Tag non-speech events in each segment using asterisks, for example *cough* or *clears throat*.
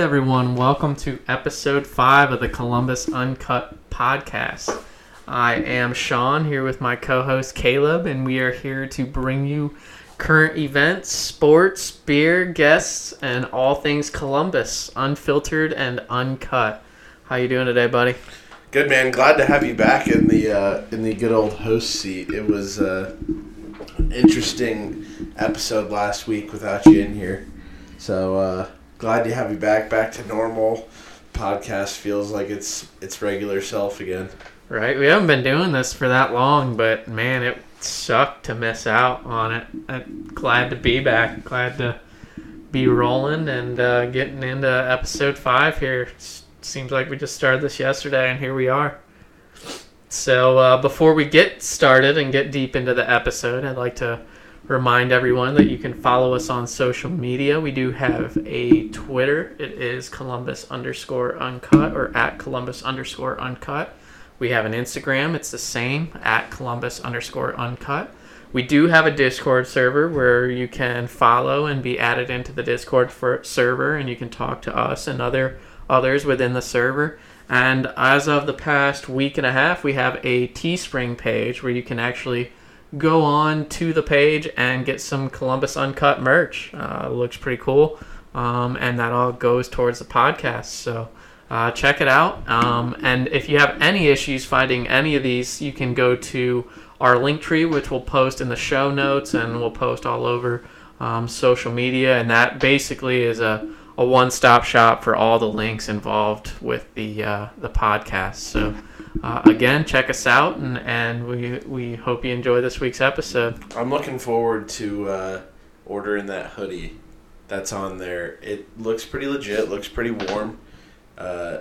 everyone. Welcome to episode five of the Columbus Uncut podcast. I am Sean here with my co host Caleb, and we are here to bring you current events, sports, beer, guests, and all things Columbus, unfiltered and uncut. How you doing today, buddy? Good man, glad to have you back in the uh, in the good old host seat. It was uh, an interesting episode last week without you in here, so uh, glad to have you back. Back to normal. Podcast feels like it's its regular self again. Right, we haven't been doing this for that long, but man, it sucked to miss out on it. I'm glad to be back. Glad to be rolling and uh, getting into episode five here. It's- seems like we just started this yesterday, and here we are. So uh, before we get started and get deep into the episode, I'd like to remind everyone that you can follow us on social media. We do have a Twitter. It is Columbus underscore uncut or at Columbus underscore uncut. We have an Instagram. It's the same at Columbus underscore uncut. We do have a Discord server where you can follow and be added into the Discord for server, and you can talk to us and other others within the server. And as of the past week and a half, we have a Teespring page where you can actually go on to the page and get some Columbus Uncut merch. Uh, looks pretty cool, um, and that all goes towards the podcast. So uh, check it out. Um, and if you have any issues finding any of these, you can go to our link tree, which we'll post in the show notes, and we'll post all over um, social media. And that basically is a a one-stop shop for all the links involved with the uh, the podcast. So uh, again, check us out, and, and we we hope you enjoy this week's episode. I'm looking forward to uh, ordering that hoodie that's on there. It looks pretty legit. Looks pretty warm. Uh,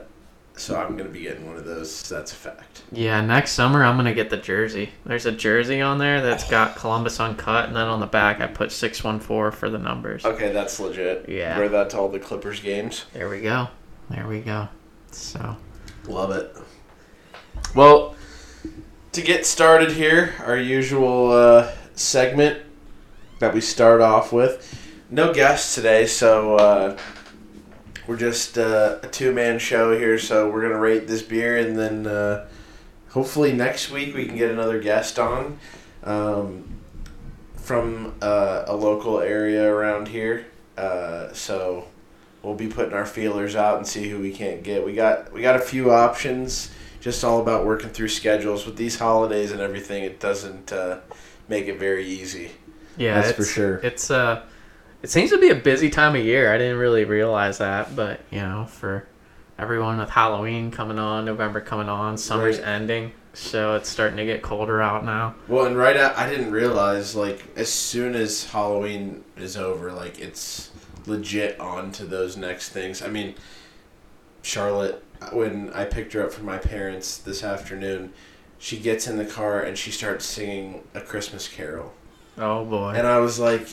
so I'm gonna be getting one of those. That's a fact. Yeah, next summer I'm gonna get the jersey. There's a jersey on there that's *sighs* got Columbus uncut, and then on the back I put six one four for the numbers. Okay, that's legit. Yeah. Wear that to all the Clippers games. There we go. There we go. So Love it. Well, to get started here, our usual uh, segment that we start off with. No guests today, so uh, we're just uh, a two man show here. So we're gonna rate this beer, and then uh, hopefully next week we can get another guest on um, from uh, a local area around here. Uh, so we'll be putting our feelers out and see who we can't get. We got we got a few options. Just all about working through schedules with these holidays and everything. It doesn't uh, make it very easy. yeah, That's for sure. It's uh, it seems to be a busy time of year. I didn't really realize that, but you know, for everyone with Halloween coming on, November coming on, summer's Right. ending, so it's starting to get colder out now. Well, and right at, I didn't realize like as soon as Halloween is over, like it's legit on to those next things. I mean, Charlotte, when I picked her up from my parents this afternoon, she gets in the car and she starts singing a Christmas carol. Oh boy. And I was like,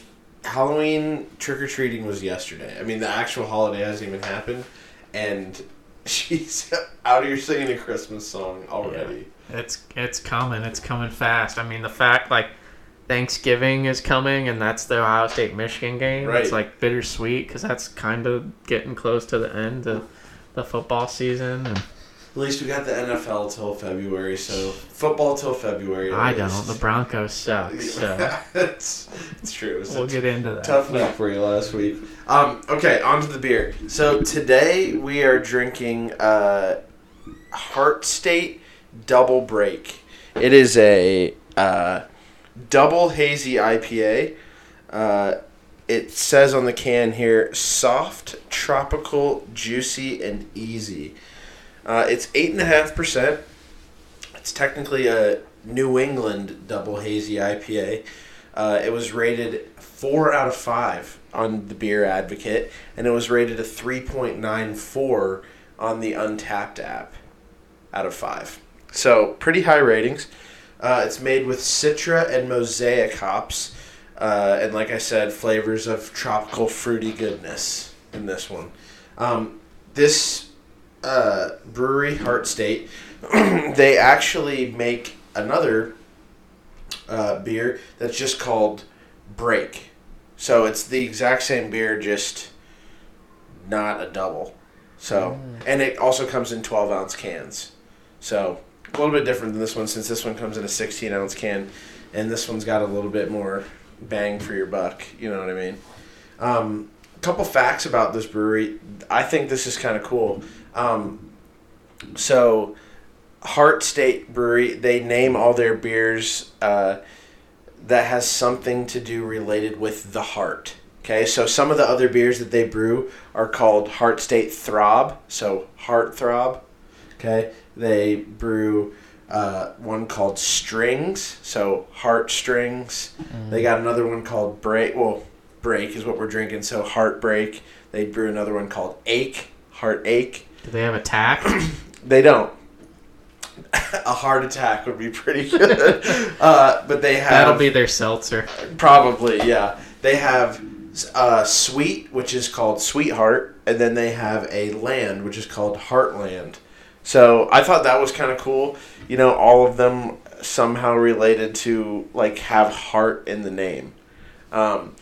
Halloween trick or treating was yesterday. I mean, the actual holiday hasn't even happened, and *laughs* she's out here singing a Christmas song already. It's it's coming. It's coming fast. I mean, the fact like Thanksgiving is coming, and that's the Ohio State Michigan game. It's like bittersweet because that's kind of getting close to the end of the football season. And At least we got the NFL till February, so football till February. I don't. The Broncos suck. So *laughs* it's, it's true. It we'll get into that. tough week for you last week. Um, okay, on to the beer. So today we are drinking uh, Heart State Double Break. It is a uh, double hazy IPA. Uh, it says on the can here soft, tropical, juicy, and easy. Uh, it's 8.5%. It's technically a New England double hazy IPA. Uh, it was rated 4 out of 5 on the Beer Advocate, and it was rated a 3.94 on the Untappd app out of 5. So, pretty high ratings. Uh, it's made with Citra and Mosaic hops, uh, and like I said, flavors of tropical fruity goodness in this one. Um, this uh, brewery, Heart State, *clears throat* they actually make another uh, beer that's just called Break. So it's the exact same beer, just not a double. So, and it also comes in 12 ounce cans. So, a little bit different than this one since this one comes in a 16 ounce can, and this one's got a little bit more bang for your buck. You know what I mean? Um, a couple facts about this brewery. I think this is kind of cool. Um, so, Heart State Brewery, they name all their beers uh, that has something to do related with the heart. Okay, so some of the other beers that they brew are called Heart State Throb, so Heart Throb. Okay, they brew uh, one called Strings, so Heart Strings. They got another one called Break. Well, Break is what we're drinking, so Heartbreak. They brew another one called Ache, Heart Ache. Do they have a tack? *clears throat* They don't. *laughs* a heart attack would be pretty *laughs* good. uh, but they have That'll be their seltzer. probably yeah. They have uh, sweet, which is called Sweetheart, and then they have a land, which is called Heartland. So I thought that was kind of cool. You know, all of them somehow related to like have heart in the name. Um,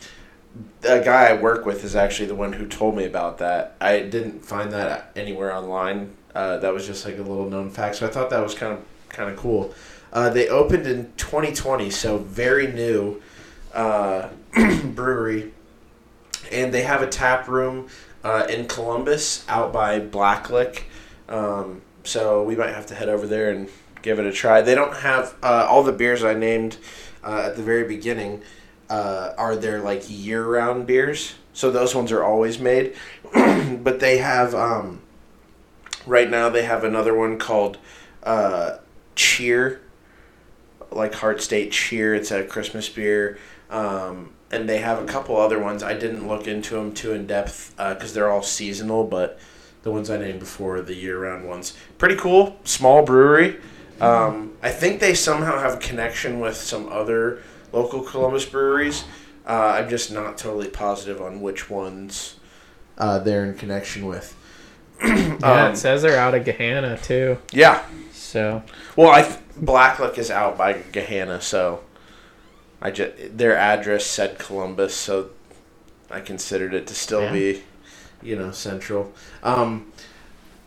a guy I work with is actually the one who told me about that. I didn't find that anywhere online. Uh, that was just like a little known fact. So I thought that was kind of kind of cool. Uh, they opened in 2020, so very new uh, *clears throat* brewery, and they have a tap room uh, in Columbus out by Blacklick. Um, so we might have to head over there and give it a try. They don't have uh, all the beers I named uh, at the very beginning uh, are their like year-round beers. So those ones are always made, *clears throat* but they have um, right now they have another one called uh, Cheer, like Heart State Cheer. It's a Christmas beer, um, and they have a couple other ones. I didn't look into them too in depth because they're all seasonal, but the ones I named before the year-round ones. Pretty cool, small brewery. Um, I think they somehow have a connection with some other local Columbus breweries. Uh, I'm just not totally positive on which ones uh, they're in connection with. *clears throat* Yeah, Um, it says they're out of Gahanna too. yeah. So Well, I th- Blacklick is out by Gahanna, so I just their address said Columbus, so I considered it to still Yeah. be, you know, central. Um,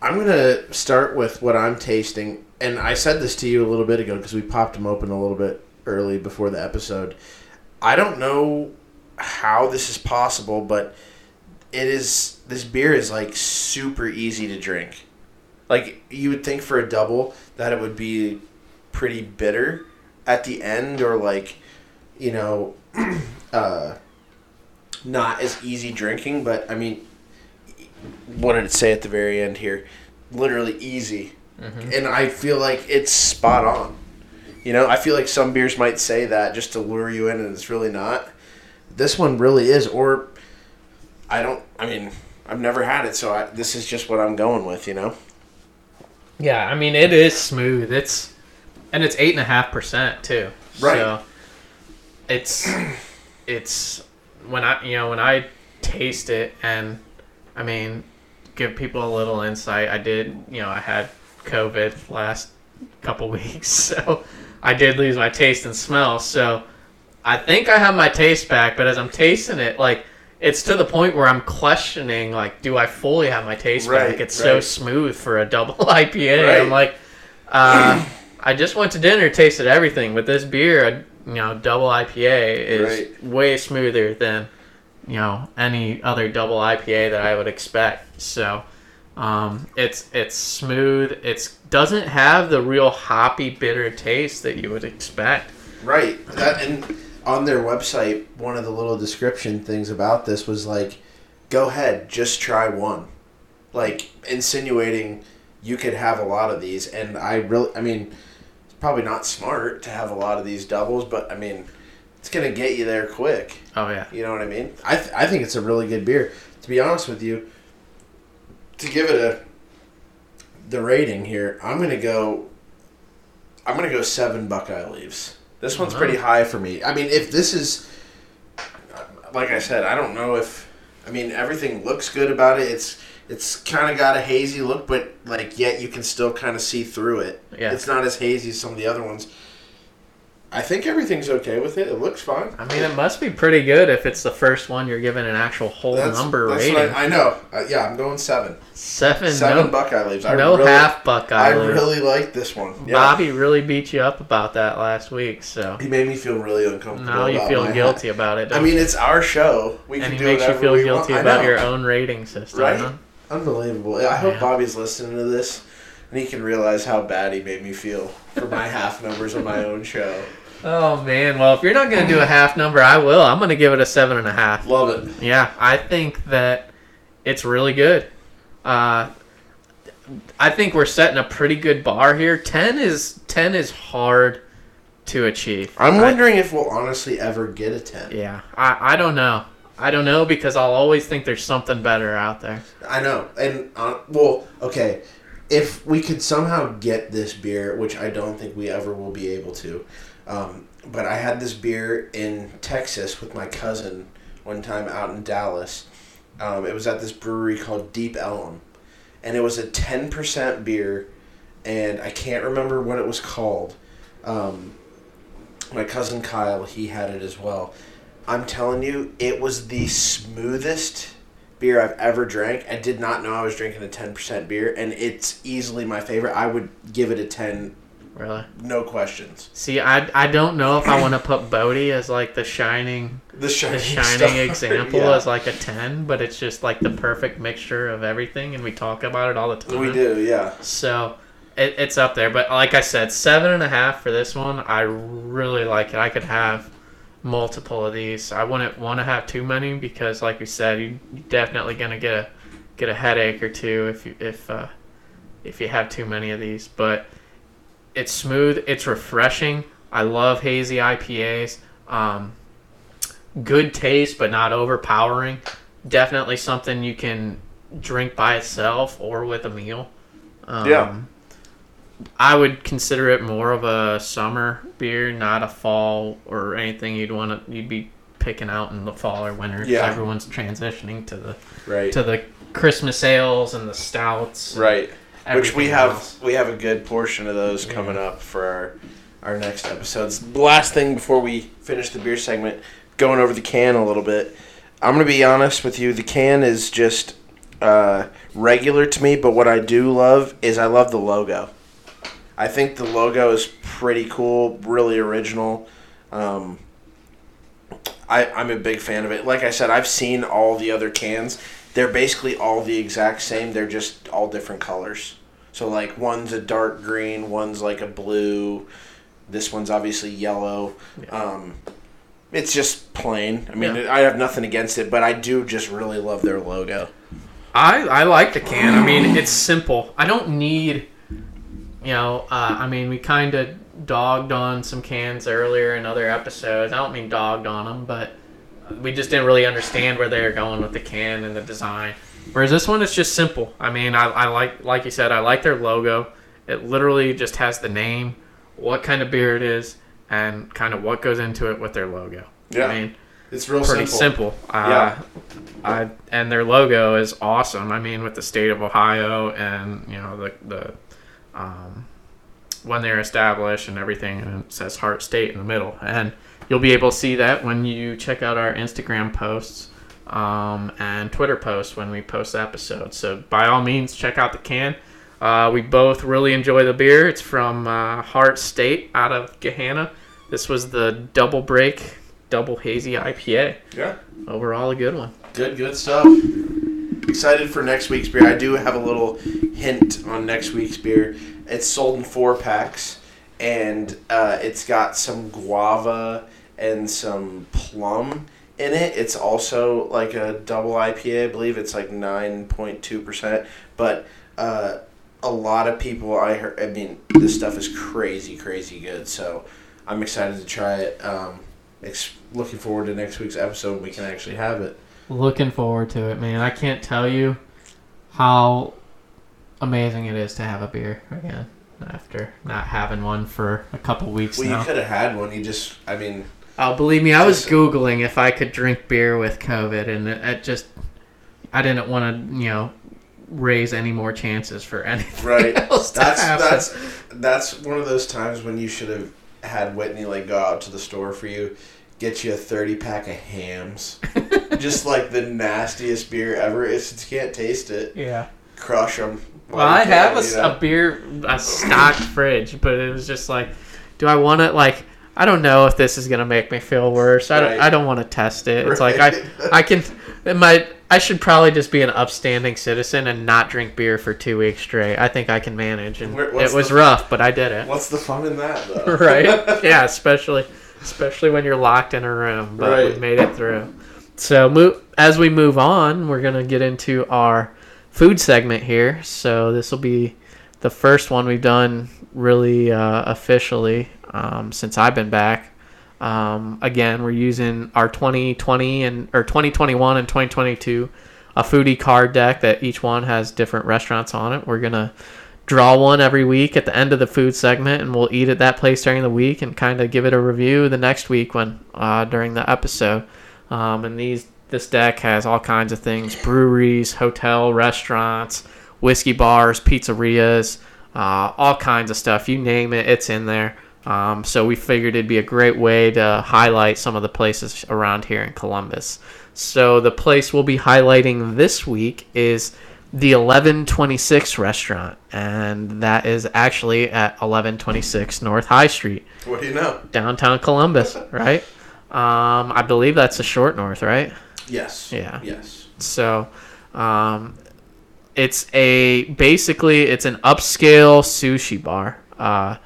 I'm gonna start with what I'm tasting, and I said this to you a little bit ago because we popped them open a little bit early before the episode. I don't know how this is possible, but it is. This beer is like super easy to drink. Like you would think for a double that it would be pretty bitter at the end, or like, you know, *clears throat* uh, not as easy drinking. But I mean, what did it say at the very end here? Literally easy, mm-hmm. and I feel like it's spot on. You know, I feel like some beers might say that just to lure you in, and it's really not. This one really is, or I don't. I mean, I've never had it, so I, this is just what I'm going with. You know. yeah, I mean it is smooth. It's and it's eight and a half percent too. Right. So it's it's when I you know when I taste it and I mean give people a little insight. I did you know I had COVID last couple *laughs* weeks, so I did lose my taste and smell. So I think I have my taste back, but as I'm tasting it, like it's to the point where I'm questioning, like, do I fully have my taste Right, back? It's so smooth for a double *laughs* IPA. Right. I'm like, uh, I just went to dinner, tasted everything, but this beer, you know, double IPA is Right. way smoother than you know any other double IPA that I would expect. So. Um, it's it's smooth. It's doesn't have the real hoppy, bitter taste that you would expect. Right. That and on their website, one of the little description things about this was like, "Go ahead, just try one," like insinuating you could have a lot of these. And I really, I mean, it's probably not smart to have a lot of these doubles, but I mean, it's gonna get you there quick. Oh yeah, You know what I mean? I th- I think it's a really good beer. To be honest with you, to give it a the rating here, I'm gonna go. I'm gonna go seven Buckeye leaves. This one's Wow. pretty high for me. I mean, if this is, like I said, I don't know if. I mean, everything looks good about it. It's it's kind of got a hazy look, but like yet you can still kind of see through it. Yeah. It's not as hazy as some of the other ones. I think everything's okay with it. It looks fine. I mean, it must be pretty good if it's the first one you're giving an actual whole number that's rating. what I, I know. Uh, yeah, I'm going seven. Seven, Seven no, Buckeye leaves. I no really, half Buckeye. I really like this one. Yeah. Bobby really beat you up about that last week, so He made me feel really uncomfortable. now you feel guilty hat. about it. I mean, it's our show. We you? can and he do makes you feel guilty want. About your own rating system. Right? huh? Unbelievable. I hope Yeah. Bobby's listening to this and he can realize how bad he made me feel for my *laughs* half numbers on my own show. Oh man, well if you're not gonna do a half number, I will. I'm gonna give it a seven and a half. Love it. Yeah, I think that it's really good. Uh, I think we're setting a pretty good bar here. Ten is ten is hard to achieve. I'm I- wondering if we'll honestly ever get a 10. yeah, I, I don't know. I don't know because I'll always think there's something better out there. I know. And, uh, well, okay. If we could somehow get this beer, which I don't think we ever will be able to, um, but I had this beer in Texas with my cousin one time out in Dallas. Um, it was at this brewery called Deep Ellum, And it was a 10% beer, and I can't remember what it was called. Um, my cousin Kyle, he had it as well. I'm telling you, it was the smoothest beer I've ever drank. I did not know I was drinking a 10% beer, and it's easily my favorite. I would give it a 10, Really. no questions. See, I, I don't know if I want to *coughs* put Bodhi as like the shining The shining, the shining *laughs* example Yeah. as like a ten, but it's just like the perfect mixture of everything, and we talk about it all the time. We do, yeah. So it, it's up there. But like I said, seven and a half for this one. I really like it. I could have multiple of these. I wouldn't want to have too many because, like we said, you you're definitely gonna get a get a headache or two if you if uh, if you have too many of these. But it's smooth. It's refreshing. I love hazy IPAs. Um, good taste, but not overpowering. Definitely something you can drink by itself or with a meal. Um, Yeah. I would consider it more of a summer beer, not a fall or anything you'd want to you'd be picking out in the fall or winter. Yeah. everyone's transitioning to the Right. to the Christmas ales and the stouts. and Right. Which we have else. we have a good portion of those coming up for our our next episodes. Last thing before we finish the beer segment, going over the can a little bit. I'm gonna be honest with you. The can is just uh, regular to me, but what I do love is I love the logo. I think the logo is pretty cool, really original. Um, I, I'm a big fan of it. Like I said, I've seen all the other cans. They're basically all the exact same. They're just all different colors. So like one's a dark green, one's like a blue. This one's obviously yellow. Um, it's just plain. I mean, Yeah. I have nothing against it, but I do just really love their logo. I I like the can. I mean, it's simple. I don't need, you know. Uh, I mean, we kind of dogged on some cans earlier in other episodes. I don't mean dogged on them, but we just didn't really understand where they were going with the can and the design. Whereas this one is just simple. I mean, I, I like like you said, I like their logo. It literally just has the name, what kind of beer it is, and kind of what goes into it with their logo. Yeah. I mean, It's real pretty simple. simple. Uh, I and their logo is awesome. I mean, with the state of Ohio and you know the the um, when they're established and everything, and it says Heart State in the middle, and you'll be able to see that when you check out our Instagram posts um, and Twitter posts when we post episodes. So by all means, check out the can. Uh, we both really enjoy the beer. It's from uh, Heart State out of Gahanna. This was the double break, double hazy IPA Yeah. overall a good one. Good, good stuff. Excited for next week's beer. I do have a little hint on next week's beer. It's sold in four packs, and uh, it's got some guava and some plum in it. It's also like a double IPA, I believe. It's like nine point two percent, but uh, a lot of people I heard. I mean, this stuff is crazy, crazy good. So I'm excited to try it. Um, ex- looking forward to next week's episode. We can actually have it. Looking forward to it, man. I can't tell you how amazing it is to have a beer again after not having one for a couple weeks Well, now. you could have had one. You just, I mean, Oh, believe me, I was googling if I could drink beer with COVID, and it, it just I didn't want to, you know, raise any more chances for *laughs* anything right. else That's happen. that's that's one of those times when you should have had Whitney like go out to the store for you, get you a thirty pack of Hamm's, *laughs* just like the nastiest beer ever. It's you can't taste it. Yeah. Crush them. Well, I have a beer, a stocked fridge, but it was just like, do I want to like? I don't know if this is gonna make me feel worse. I don't, I don't want to test it. It's like I, I can. It might. I should probably just be an upstanding citizen and not drink beer for two weeks straight. I think I can manage, and Where- it was the- rough, but I did it. What's the fun in that though? *laughs* right? *laughs* Yeah, especially especially when you're locked in a room. But Right. we made it through. So move as we move on, we're gonna get into our food segment here. So this will be the first one we've done really uh, officially um, since I've been back. Um, again, we're using our 2020 and or 2021 and 2022 a foodie card deck that each one has different restaurants on it. We're gonna draw one every week at the end of the food segment, and we'll eat at that place during the week and kind of give it a review the next week when uh, during the episode. Um, and these this deck has all kinds of things: breweries, hotel, restaurants, whiskey bars, pizzerias, uh, all kinds of stuff. You name it, it's in there. Um, so we figured it'd be a great way to highlight some of the places around here in Columbus. So the place we'll be highlighting this week is the 1126 restaurant, and that is actually at 1126 North High Street, What do you know? downtown Columbus, *laughs* right? Um, I believe that's the short north, right? Yes. Yeah. Yes. So, um, it's a basically it's an upscale sushi bar, uh,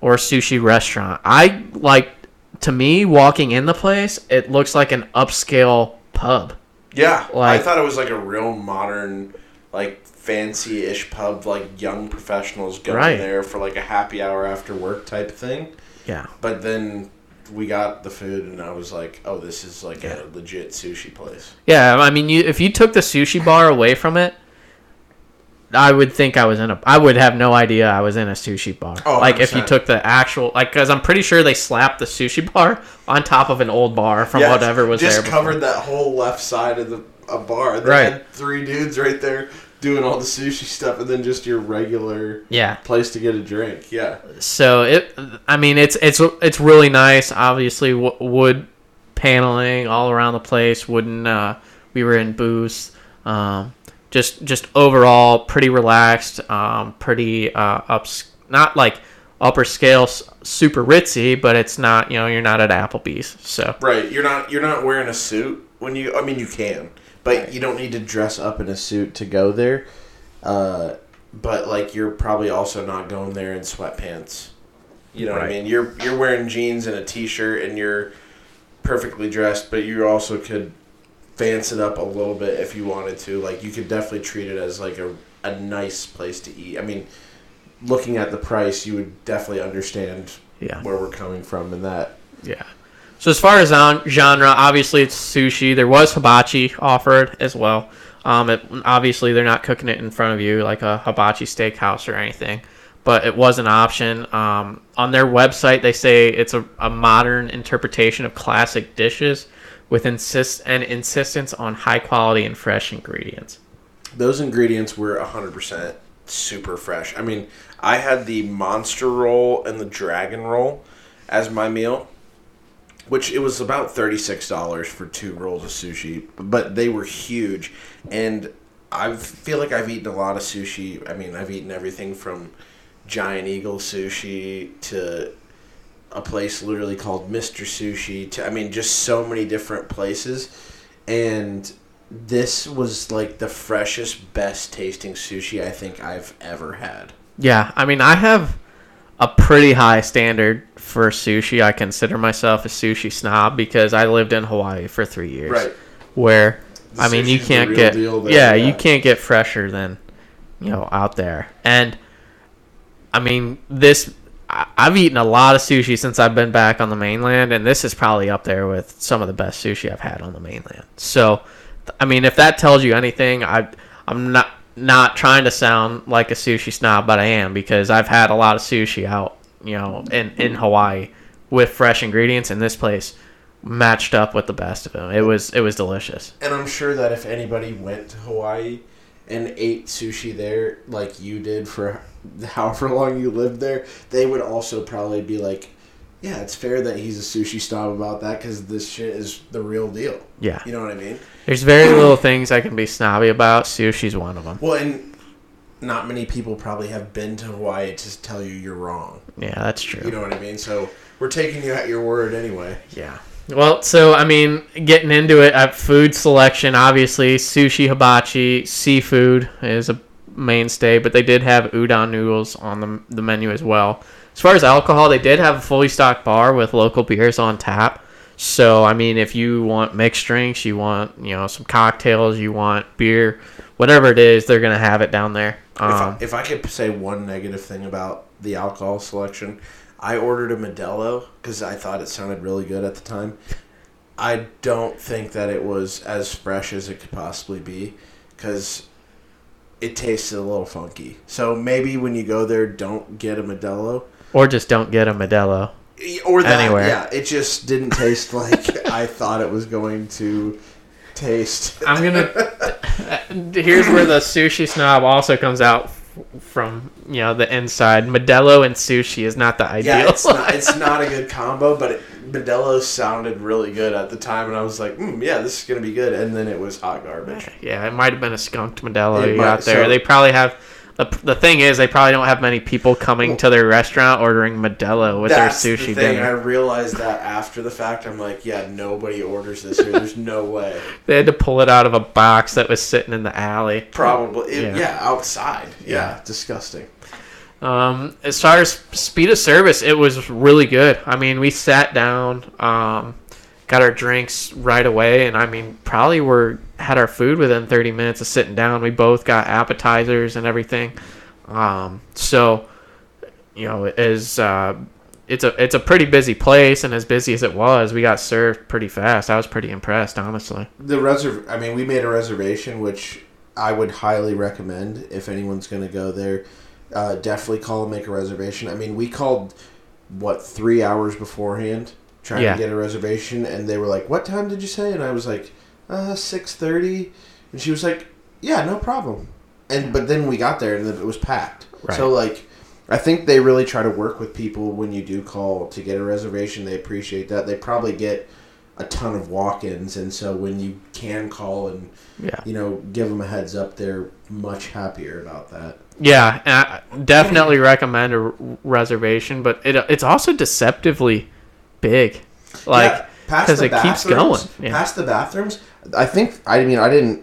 or sushi restaurant. I like to me walking in the place, it looks like an upscale pub. Yeah, Like- I thought it was like a real modern, like fancy-ish pub, like young professionals going Right. there for like a happy hour after work type thing. Yeah. But then we got the food, and I was like, "Oh, this is like Yeah. a legit sushi place." Yeah, I mean, you if you took the sushi bar away from it, I would think I was in a. I would have no idea I was in a sushi bar. Oh, like if you took the actual, like, because I'm pretty sure they slapped the sushi bar on top of an old bar from Yeah, whatever was just there. before. covered that whole left side of the a bar. They Right. had three dudes right there doing all the sushi stuff, and then just your regular Yeah. place to get a drink. Yeah, So it, I mean, it's it's it's really nice. Obviously, w- wood paneling all around the place. Wooden. Uh, we were in booths. Um, just just overall pretty relaxed. Um, pretty uh, ups. Not like upper scale, super ritzy, but it's not. You know, you're not at Applebee's. So right. You're not you're not wearing a suit when you. I mean, you can, but Right. you don't need to dress up in a suit to go there. Uh, but like, you're probably also not going there in sweatpants. You know what I mean? You're you're wearing jeans and a t-shirt, and you're perfectly dressed, but you also could fancy it up a little bit if you wanted to. Like, you could definitely treat it as like a a nice place to eat. I mean, looking at the price, you would definitely understand yeah. where we're coming from in that. Yeah. So as far as on genre, obviously it's sushi. There was hibachi offered as well. Um, it, obviously they're not cooking it in front of you like a hibachi steakhouse or anything, but it was an option. Um, on their website, they say it's a, a modern interpretation of classic dishes with insist and insistence on high quality and fresh ingredients. Those ingredients were 100% super fresh. I mean, I had the monster roll and the dragon roll as my meal, which it was about $36 for two rolls of sushi, but they were huge. And I feel like I've eaten a lot of sushi. I mean, I've eaten everything from Giant Eagle sushi to a place literally called Mr. Sushi to I mean just so many different places and this was like the freshest best tasting sushi I think I've ever had. Yeah, I mean, I have a pretty high standard for sushi. I consider myself a sushi snob because I lived in Hawaii for three years. Where, The I mean, you can't get there, yeah, yeah. you can't get fresher than you know out there. And I mean, this I've eaten a lot of sushi since I've been back on the mainland, and this is probably up there with some of the best sushi I've had on the mainland. So, I mean, if that tells you anything, I I'm not not trying to sound like a sushi snob, but I am because I've had a lot of sushi out, you know, in in Hawaii with fresh ingredients, and this place matched up with the best of them. It was it was delicious. And I'm sure that if anybody went to Hawaii and ate sushi there like you did for *laughs* however long you lived there, they would also probably be like yeah, it's fair that he's a sushi snob about that because this shit is the real deal. Yeah. You know what I mean? There's very little things I can be snobby about. Sushi's one of them. Well, and not many people probably have been to Hawaii to tell you you're wrong. Yeah, that's true. You know what I mean? So we're taking you at your word anyway. Yeah. Well, so I mean, getting into it, uh, food selection obviously sushi, hibachi, seafood is a mainstay, but they did have udon noodles on the the menu as well. As far as alcohol, they did have a fully stocked bar with local beers on tap. So I mean, if you want mixed drinks, you want you know some cocktails, you want beer, whatever it is, they're gonna have it down there. If, I, Um, if I could say one negative thing about the alcohol selection, I ordered a Modelo because I thought it sounded really good at the time. I don't think that it was as fresh as it could possibly be because it tasted a little funky. So maybe when you go there, don't get a Modelo. or just don't get a Modelo. Or that, Anywhere. yeah. It just didn't taste *laughs* like I thought it was going to taste. I'm gonna. *laughs* Here's where the sushi snob also comes out from. You know, the inside. Modelo and sushi is not the ideal. Yeah, it's not, it's *laughs* not a good combo, but it, Modelo sounded really good at the time, and I was like, mm, yeah, this is gonna be good. And then it was hot garbage. yeah, it might have been a skunked Modelo It you might- got there. so- they probably have. The, the thing is, they probably don't have many people coming to their restaurant ordering Modelo with That's their the sushi thing. I realized that after the fact. I'm like, yeah, nobody orders this here. There's no way. *laughs* They had to pull it out of a box that was sitting in the alley. Probably, it- Yeah. yeah. outside. Yeah, Yeah. disgusting. Um, as far as speed of service, it was really good. I mean, we sat down, um, got our drinks right away, and I mean, probably were had our food within 30 minutes of sitting down. We both got appetizers and everything. Um, so, you know, as uh, it's a it's a pretty busy place, and as busy as it was, we got served pretty fast. I was pretty impressed, honestly. The reserv. I mean, we made a reservation, which I would highly recommend if anyone's going to go there. Uh, definitely call and make a reservation. I mean, we called what three hours beforehand trying Yeah. to get a reservation, and they were like, "What time did you say?" And I was like, "Uh, six 30. And she was like, "Yeah, no problem." And but then we got there and it was packed. Right. So like. I think they really try to work with people when you do call to get a reservation. They appreciate that. They probably get a ton of walk-ins, and so when you can call and Yeah. you know give them a heads up, they're much happier about that. Yeah, I definitely recommend a r- reservation, but it it's also deceptively big. Like Yeah, past 'cause the it keeps going, yeah. Past the bathrooms, I think. I mean, I didn't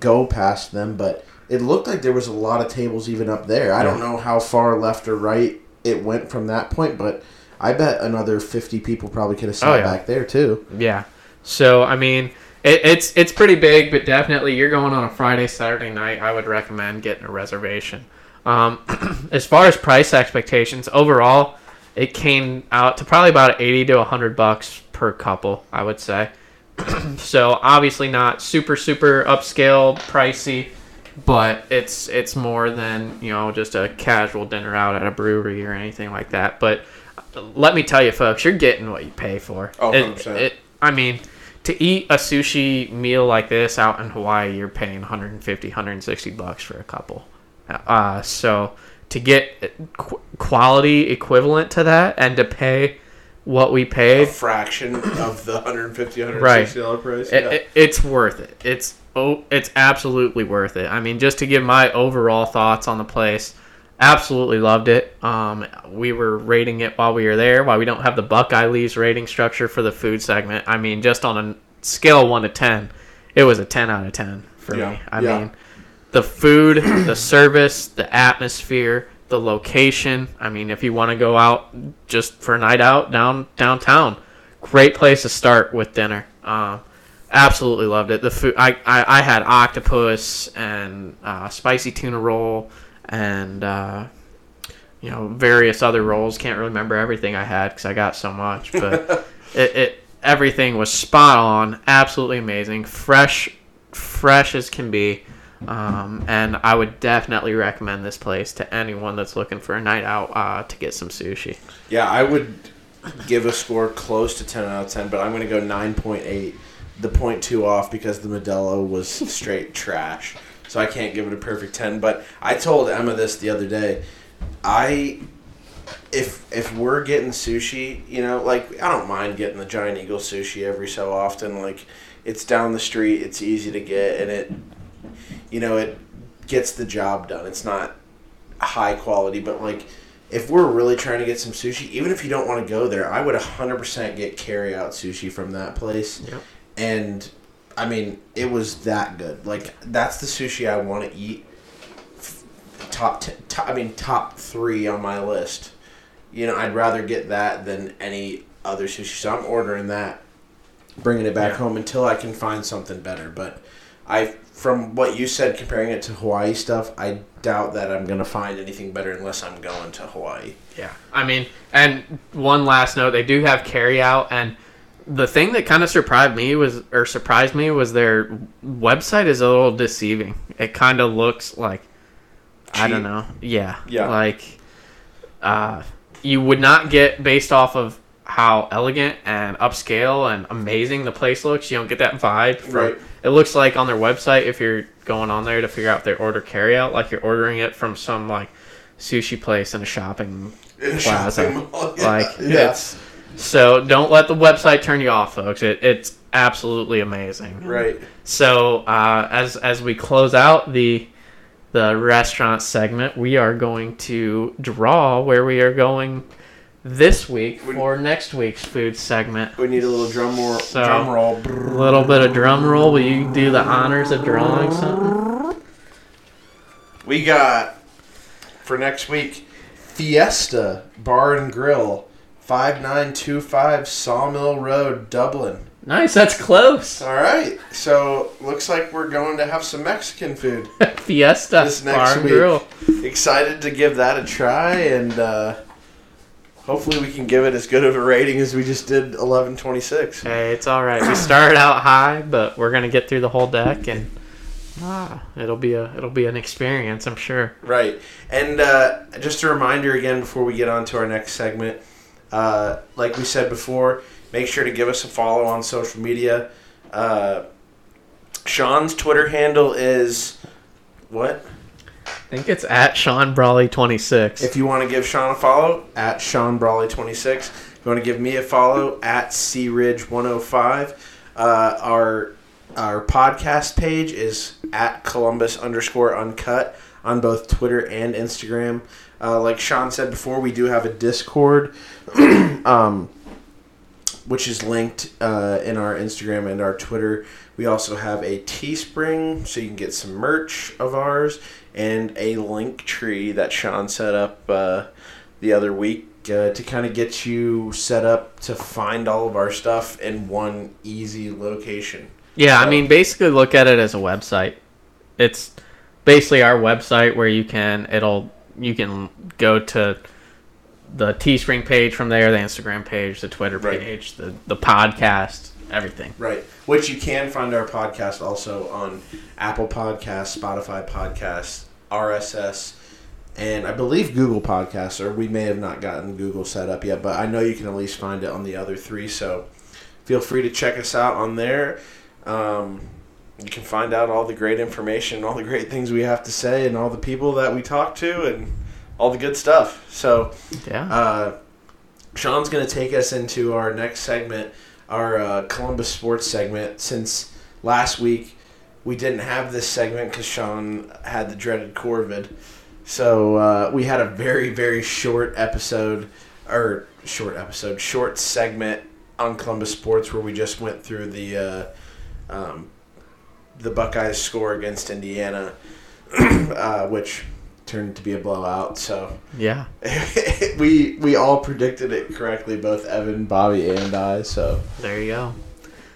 go past them, but it looked like there was a lot of tables even up there. I don't know how far left or right it went from that point, but I bet another fifty people probably could have sat Oh, yeah. back there too. yeah. So I mean, it, it's it's pretty big, but definitely you're going on a Friday Saturday night. I would recommend getting a reservation. Um, *clears throat* as far as price expectations overall, it came out to probably about eighty to hundred bucks per couple. I would say. *clears throat* so obviously not super super upscale pricey but it's it's more than you know just a casual dinner out at a brewery or anything like that but let me tell you folks you're getting what you pay for Oh, It- 100%. it- i mean to eat a sushi meal like this out in hawaii you're paying 150 160 bucks for a couple uh, so to get qu- quality equivalent to that and to pay what we pay A fraction of the 150 Right. $160 price. it, it- it's worth it. It's oh, it's absolutely worth it. I mean, just to give my overall thoughts on the place, absolutely loved it. Um, we were rating it while we were there. While we don't have the Buckeye Leaves rating structure for the food segment, I mean, just on a scale of one to ten, it was a ten out of ten for Yeah, me. I yeah. mean, the food, the service, the atmosphere, the location. I mean, if you want to go out just for a night out down downtown, great place to start with dinner. Um, absolutely loved it. The food, I, I, I had octopus and uh, spicy tuna roll and uh, you know various other roles. Can't really remember everything I had because I got so much, but *laughs* it, it everything was spot on. Absolutely amazing, fresh, fresh as can be. Um, and I would definitely recommend this place to anyone that's looking for a night out uh, to get some sushi. Yeah, I would give a score close to 10 out of 10, but I'm going to go 9.8. The point two off because the Modelo was straight trash. So I can't give it a perfect 10. But I told Emma this the other day. I if if we're getting sushi, you know, like I don't mind getting the Giant Eagle sushi every so often. Like it's down the street, it's easy to get, and it, you know, it gets the job done. It's not high quality, but like if we're really trying to get some sushi, even if you don't want to go there, I would 100% get carry out sushi from that place. Yep. And I mean, it was that good. Like that's the sushi I want to eat. Top, t- top, I mean, top three on my list. You know, I'd rather get that than any other sushi. So I'm ordering that, bringing it back Yeah. home until I can find something better. But I, from what you said, comparing it to Hawaii stuff, I doubt that I'm gonna find anything better unless I'm going to Hawaii. Yeah, I mean, and one last note: they do have carry out, and the thing that kind of surprised me was, or surprised me, was their website is a little deceiving. It kind of looks like, I don't know, yeah, Yeah. like, uh, you would not get based off of how elegant and upscale and amazing the place looks. You don't get that vibe. From, Right. It looks like on their website if you're going on there to figure out their order carryout, like you're ordering it from some like sushi place in a shopping plaza. shopping mall, *laughs* yeah. Like Yeah. it's so don't let the website turn you off, folks. It, it's absolutely amazing. Right. So uh, as as we close out the the restaurant segment, we are going to draw where we are going this week We- for next week's food segment. We need a little drum roll. So- drum roll. A little bit of drum roll. Will you do the honors of drawing something? We got for next week Fiesta Bar and Grill, five nine two five Sawmill Road, Dublin. Nice. That's close. All right, so looks like we're going to have some Mexican food. *laughs* Fiesta This next and week. Grill. Excited to give that a try, and uh, hopefully we can give it as good of a rating as we just did eleven twenty six. Hey, it's all right. We started out high, but we're gonna get through the whole deck, and ah, it'll be a it'll be an experience, I'm sure. Right. And uh, just a reminder again before we get on to our next segment, uh, like we said before, make sure to give us a follow on social media. Uh, Sean's Twitter handle is what? I think it's at Sean Brawley 26. If you want to give Sean a follow, at Sean Brawley26. If you want to give me a follow, at CRidge105. Uh, our our podcast page is at Columbus underscore uncut on both Twitter and Instagram. Uh, like Sean said before, we do have a Discord, *clears throat* um, which is linked uh, in our Instagram and our Twitter. We also have a Teespring, so you can get some merch of ours, and a link tree that Sean set up uh, the other week uh, to kind of get you set up to find all of our stuff in one easy location. yeah, I mean, basically look at it as a website. It's basically our website where you can it'll you can go to the Teespring page from there, the Instagram page, the Twitter Right. page, the the podcast, everything. Right. Which you can find our podcast also on Apple Podcasts, Spotify Podcasts, RSS, and I believe Google Podcasts, or we may have not gotten Google set up yet, but I know you can at least find it on the other three. So feel free to check us out on there. Um, you can find out all the great information, all the great things we have to say, and all the people that we talk to, and all the good stuff. So Yeah. uh, Sean's going to take us into our next segment, our uh, Columbus sports segment. Since last week we didn't have this segment because Sean had the dreaded Corvid, so uh, we had a very very short episode, or short episode, short segment on Columbus sports where we just went through the uh, um, the Buckeyes score against Indiana, *clears throat* uh, which turned to be a blowout. So yeah. *laughs* we we all predicted it correctly, both Evan, Bobby, and I. So There you go.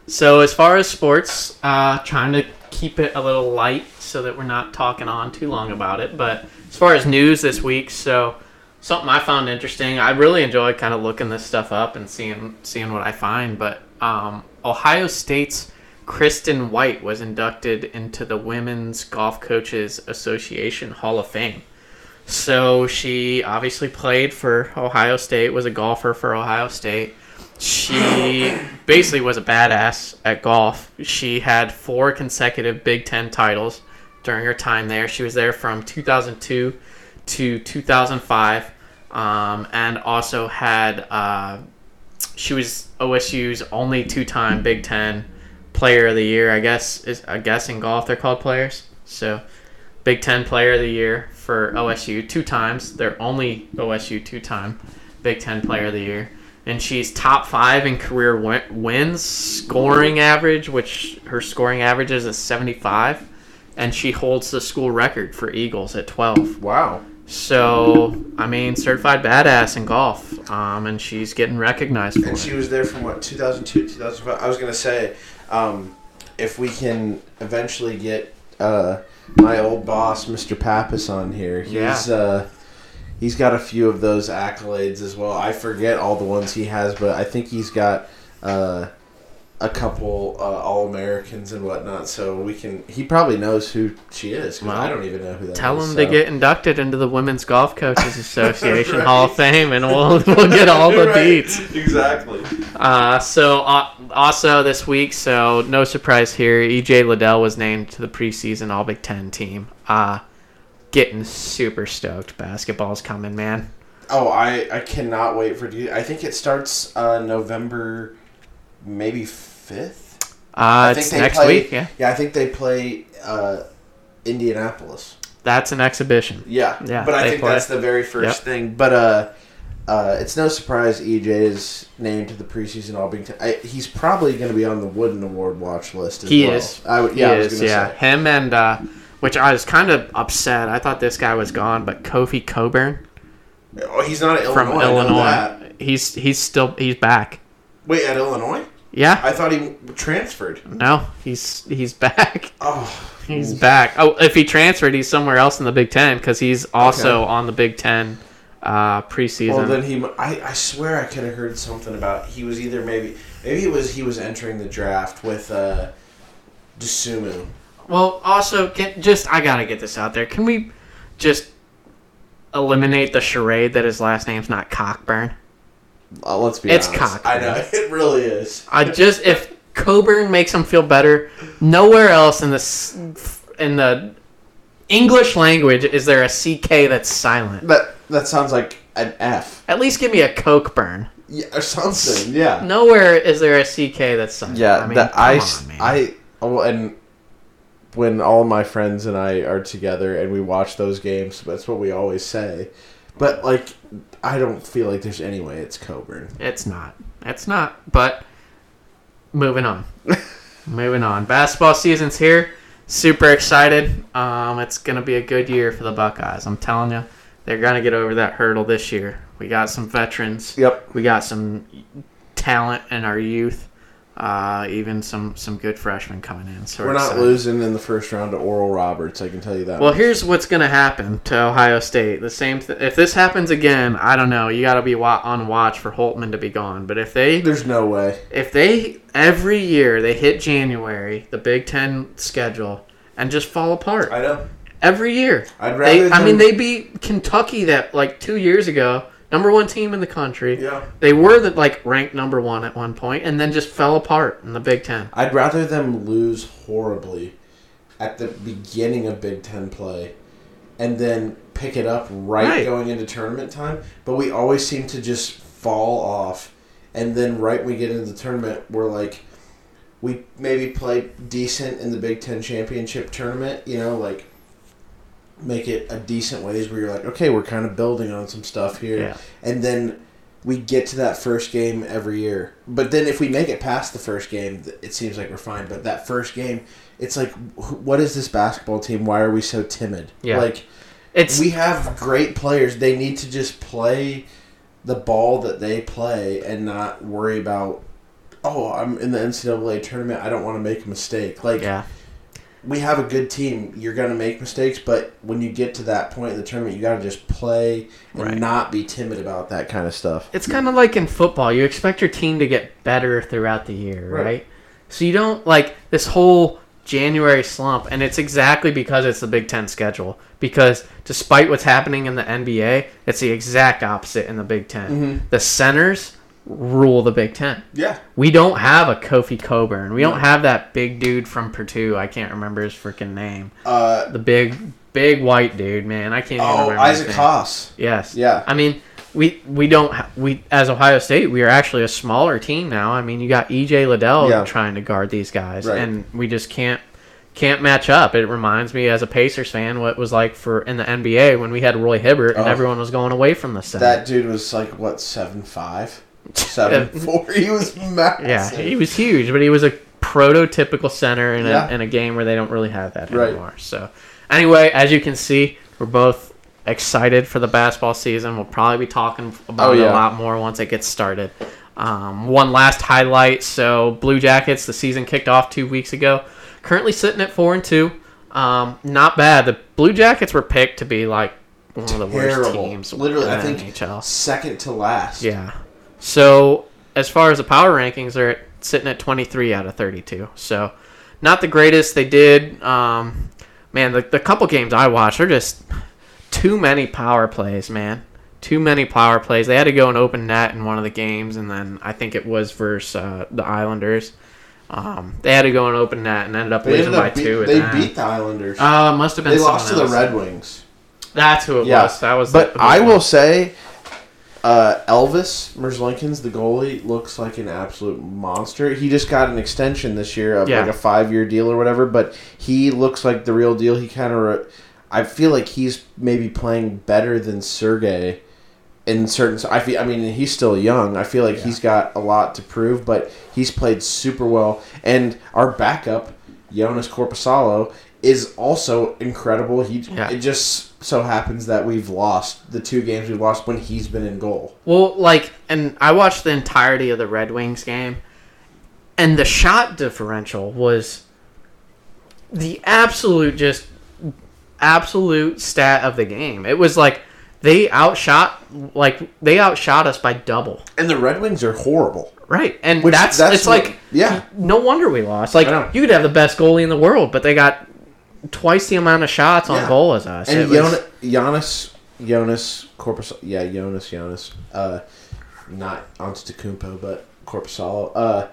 So as far as sports, uh, trying to keep it a little light so that we're not talking on too long about it. But as far as news this week, so something I found interesting. I really enjoy kind of looking this stuff up and seeing seeing what I find. But um, Ohio State's Kristen White was inducted into the Women's Golf Coaches Association Hall of Fame. So she obviously played for Ohio State, was a golfer for Ohio State. She basically was a badass at golf. She had four consecutive Big Ten titles during her time there. She was there from 2002 to 2005. um, and also had uh, she was OSU's only two-time Big Ten Player of the Year. I guess is I guess in golf they're called players. So Big Ten Player of the Year for OSU two times. They're only OSU two-time Big Ten Player of the Year. And she's top five in career win- wins, scoring average, which her scoring average is a 75 and she holds the school record for Eagles at 12. Wow. So, I mean, certified badass in golf, um, and she's getting recognized for And it. she was there from what 2002, 2005. I was gonna say, um, if we can eventually get uh, my old boss, Mr. Pappas, on here, he's Yeah. uh, he's got a few of those accolades as well. I forget all the ones he has, but I think he's got uh, a couple uh, All Americans and whatnot. So we can. He probably knows who she is. 'cause Well, I don't even know who that Tell is, them to so. get inducted into the Women's Golf Coaches *laughs* Association Right. Hall of Fame, and we'll, *laughs* we'll get all the Right. deets. Exactly. Uh, so uh, also this week, so no surprise here, EJ Liddell was named to the preseason All Big Ten team. Uh, getting super stoked. Basketball's coming, man. Oh, I, I cannot wait for it. I think it starts uh, November, maybe fifth. Uh, think it's they next play- week. Yeah, Yeah, I think they play uh, Indianapolis. that's an exhibition. Yeah, Yeah, But I think play. that's the very first Yep. thing. But uh, uh, it's no surprise EJ is named to the preseason All Big Ten. I, he's probably going to be on the Wooden Award watch list. As He well. is. I yeah, I he was is, gonna yeah. say. Him and uh, which I was kind of upset. I thought this guy was gone, but Kofi Coburn Oh, he's not at Illinois. from I Illinois, he's he's still he's back. Wait, at Illinois? Yeah, I thought he transferred. no, he's he's back. Oh, He's back. Oh, if he transferred, he's somewhere else in the Big Ten because he's also on the Big Ten uh, preseason. Well, then he. I, I swear I could have heard something about he was either maybe maybe it was he was entering the draft with uh, Dosunmu. Well, also, can, just I gotta get this out there. Can we just eliminate the charade that his last name's not Cockburn? Uh, let's be It's honest. cock, I know it really is. I just if Coburn makes him feel better, nowhere else in the in the English language is there a CK that's silent. That that sounds like an F. At least give me a Cokeburn. Yeah, or something. Yeah. Nowhere is there a CK that's silent. Yeah. I mean, that I on. I oh and when all my friends and I are together and we watch those games, that's what we always say. But like, I don't feel like there's any way it's Coburn. It's not. It's not. But moving on. *laughs* moving on. Basketball season's here. Super excited. Um, it's gonna be a good year for the Buckeyes. I'm telling you, they're gonna get over that hurdle this year. We got some veterans. Yep. We got some talent in our youth. Uh, even some some good freshmen coming in. So We're not excited. losing in the first round to Oral Roberts. I can tell you that. Well, much. here's what's going to happen to Ohio State. The same. Th- if this happens again, I don't know. You got to be wa- on watch for Holtmann to be gone. But if they there's no way. if they every year they hit January, the Big Ten schedule, and just fall apart I know. every year. I'd They, rather. I mean, they beat Kentucky that like two years ago, number one team in the country. Yeah. They were the, like ranked number one at one point, and then just fell apart in the Big Ten. I'd rather them lose horribly at the beginning of Big Ten play and then pick it up right, Right. going into tournament time. But we always seem to just fall off. And then right when we get into the tournament, we're like, we maybe play decent in the Big Ten championship tournament, you know, like make it a decent ways where you're like, okay, we're kind of building on some stuff here. Yeah. And then we get to that first game every year. But then if we make it past the first game, it seems like we're fine. But that first game, it's like, what is this basketball team? Why are we so timid? Yeah. Like, It's we have great players. They need to just play the ball that they play and not worry about, oh, I'm in the NCAA tournament. I don't want to make a mistake. Like, yeah. We have a good team. You're going to make mistakes, but when you get to that point in the tournament, you got to just play and Right. not be timid about that kind of stuff. It's kind of like in football. You expect your team to get better throughout the year, right? Right. So you don't like this whole January slump, and it's exactly because it's the Big Ten schedule. Because despite what's happening in the NBA, it's the exact opposite in the Big 10 Mhm. The centers rule the Big Ten. Yeah. We don't have a Kofi Coburn. We don't have that big dude from Purdue. I can't remember his freaking name. Uh, The big, big white dude, man. I can't even oh, remember. his Isaac. Haas. Yes. Yeah. I mean, we we don't we as Ohio State we are actually a smaller team now. I mean, you got EJ Liddell Yeah. trying to guard these guys, Right. and we just can't can't match up. It reminds me as a Pacers fan what it was like for in the NBA when we had Roy Hibbert and Oh. everyone was going away from the set. That dude was like what seven five, seven four. He was massive. yeah, he was huge, but he was a prototypical center in a, Yeah. in a game where they don't really have that Right. anymore. So, anyway, as you can see, we're both excited for the basketball season. We'll probably be talking about Oh, it a lot more once it gets started. Um, one last highlight: so Blue Jackets, the season kicked off two weeks ago. Currently sitting at four and two. Um, not bad. The Blue Jackets were picked to be like one of the worst teams. Literally, I think NHL. second to last. Yeah. So as far as the power rankings, they're sitting at 23 out of 32. So not the greatest. They did, um, man. The, the couple games I watched are just too many power plays, man. Too many power plays. They had to go and open net in one of the games, and then I think it was versus uh, the Islanders. Um, they had to go and open net and ended up They losing ended by beat, two. They that. beat the Islanders. Uh, must have been. they lost to the. Red Wings. That's who it Yeah, was. That was. But the, I will say, uh, Elvis Merzlikins, the goalie, looks like an absolute monster. He just got an extension this year of Yeah. like a five-year deal or whatever. But he looks like the real deal. He kind of, re- I feel like he's maybe playing better than Sergey in certain. I feel. I mean, he's still young. I feel like he's got a lot to prove, but he's played super well. And our backup, Jonas Korpisalo, is also incredible. He Yeah. it just so happens that we've lost the two games we've lost when he's been in goal. Well, like, and I watched the entirety of the Red Wings game, and the shot differential was the absolute, just absolute stat of the game. It was like they outshot, like they outshot us by double, And the Red Wings are horrible. right? And Which- that's, that's it's what- like yeah. no wonder we lost. Like you could have the best goalie in the world, but they got twice the amount of shots on Yeah. goal as us. And It was- Jonas, Jonas, Corpus, yeah, Jonas, Jonas, uh, not Antetokounmpo, but Korpisalo. Uh,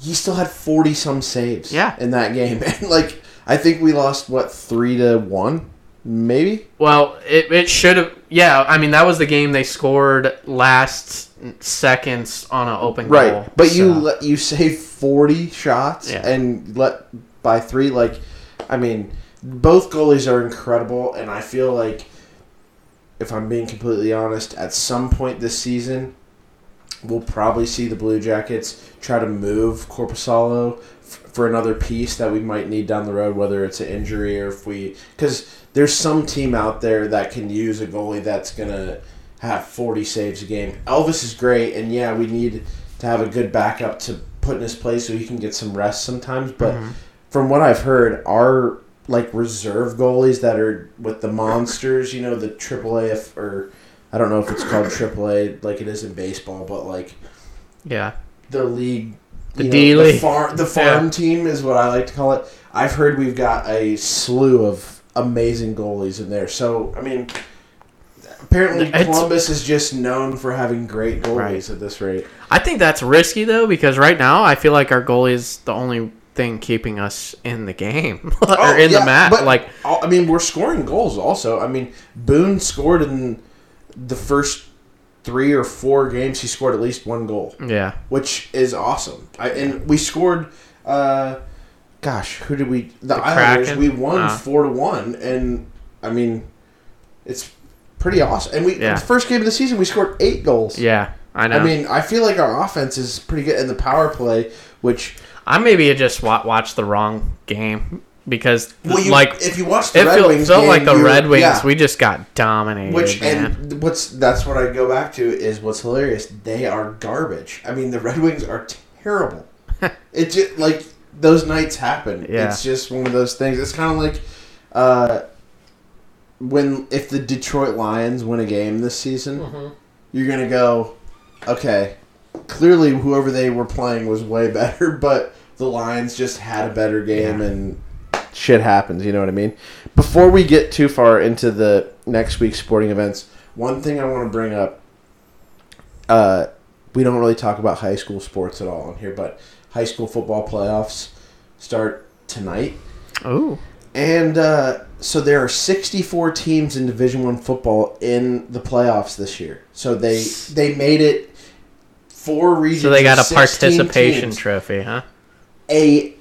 he still had forty some saves. Yeah. in that game, *laughs* and like I think we lost what three to one, maybe. Well, it, it should have. Yeah, I mean that was the game they scored last seconds on an open goal. Right, but you let you *laughs* save forty shots Yeah. and let by three. Like, I mean, both goalies are incredible, and I feel like, if I'm being completely honest, at some point this season, we'll probably see the Blue Jackets try to move Korpisalo f- for another piece that we might need down the road, whether it's an injury or if we because there's some team out there that can use a goalie that's gonna have 40 saves a game. Elvis is great, and yeah, we need to have a good backup to put in his place so he can get some rest sometimes. But mm-hmm. from what I've heard, our like reserve goalies that are with the monsters, you know, the AAA if, or I don't know if it's called AAA like it is in baseball, but like yeah, the league, The D-League. the farm, the farm team is what I like to call it. I've heard we've got a slew of amazing goalies in there. So I mean, apparently It's- Columbus is just known for having great goalies Right. at this rate. I think that's risky though because right now I feel like our goalie is the only thing keeping us in the game *laughs* or Oh, in yeah, the map. but- Like, I mean, we're scoring goals also. I mean, Boone scored in the first three or four games. He scored at least one goal. yeah, which is awesome. I, and we scored. Uh, gosh, who did we? The, The Islanders. Kraken? We won Ah. four to one, and I mean, it's pretty awesome. And we Yeah. the first game of the season we scored eight goals. yeah, I know. I mean, I feel like our offense is pretty good in the power play, which I maybe just wa- watched the wrong game because well, you, like if you watch the it Red felt, Wings felt game, like the you- Red Wings. yeah. We just got dominated. Which man. and what's that's what I go back to is what's hilarious. They are garbage. I mean, the Red Wings are terrible. *laughs* it just like those nights happen. Yeah. It's just one of those things. It's kind of like uh, when if the Detroit Lions win a game this season, Mm-hmm. you're gonna go, okay. Clearly, whoever they were playing was way *laughs* better, but the Lions just had a better game Yeah. and shit happens. You know what I mean? Before we get too far into the next week's sporting events, one thing I want to bring up. Uh, we don't really talk about high school sports at all on here, but high school football playoffs start tonight, Oh. and uh, so there are 64 teams in Division One football in the playoffs this year. So they they made it four regions. So they got a participation teams. trophy, huh? A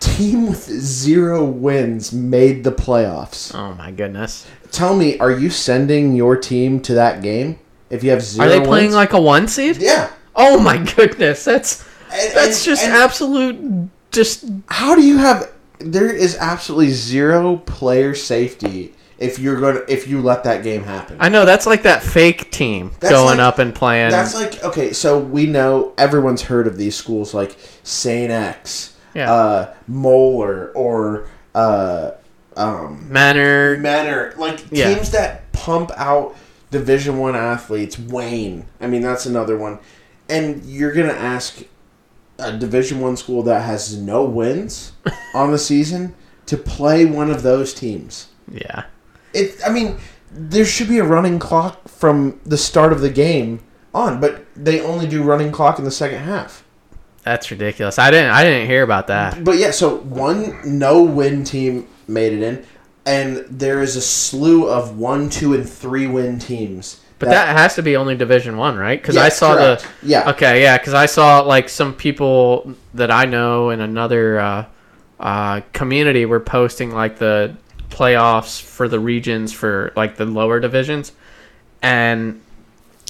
team with zero wins made the playoffs. Oh my goodness. Tell me, are you sending your team to that game if you have zero? Are they playing like a one seed? Yeah. Oh my goodness. That's And- that's and- just and absolute just how do you have? There is absolutely zero player safety if you're to if you let that game happen. I know that's like that fake team That's going like- up and playing. That's like okay, so we know everyone's heard of these schools like Saint X, Yeah. uh, Moeller, or uh, um, Manor. Manor, like Yeah. teams that pump out Division One athletes. Wayne, I mean that's another one, and you're gonna ask a Division One school that has no wins *laughs* on the season to play one of those teams. Yeah. It. I mean, there should be a running clock from the start of the game on, but they only do running clock in the second half. That's ridiculous. I didn't I didn't hear about that. But yeah, so one no win team made it in, and there is a slew of one, two, and three win teams. But that, has to be only Division 1, right? Cuz I saw correct. the yeah. Okay, yeah, cuz I saw like some people that I know in another uh, uh, community were posting like the playoffs for the regions for like the lower divisions and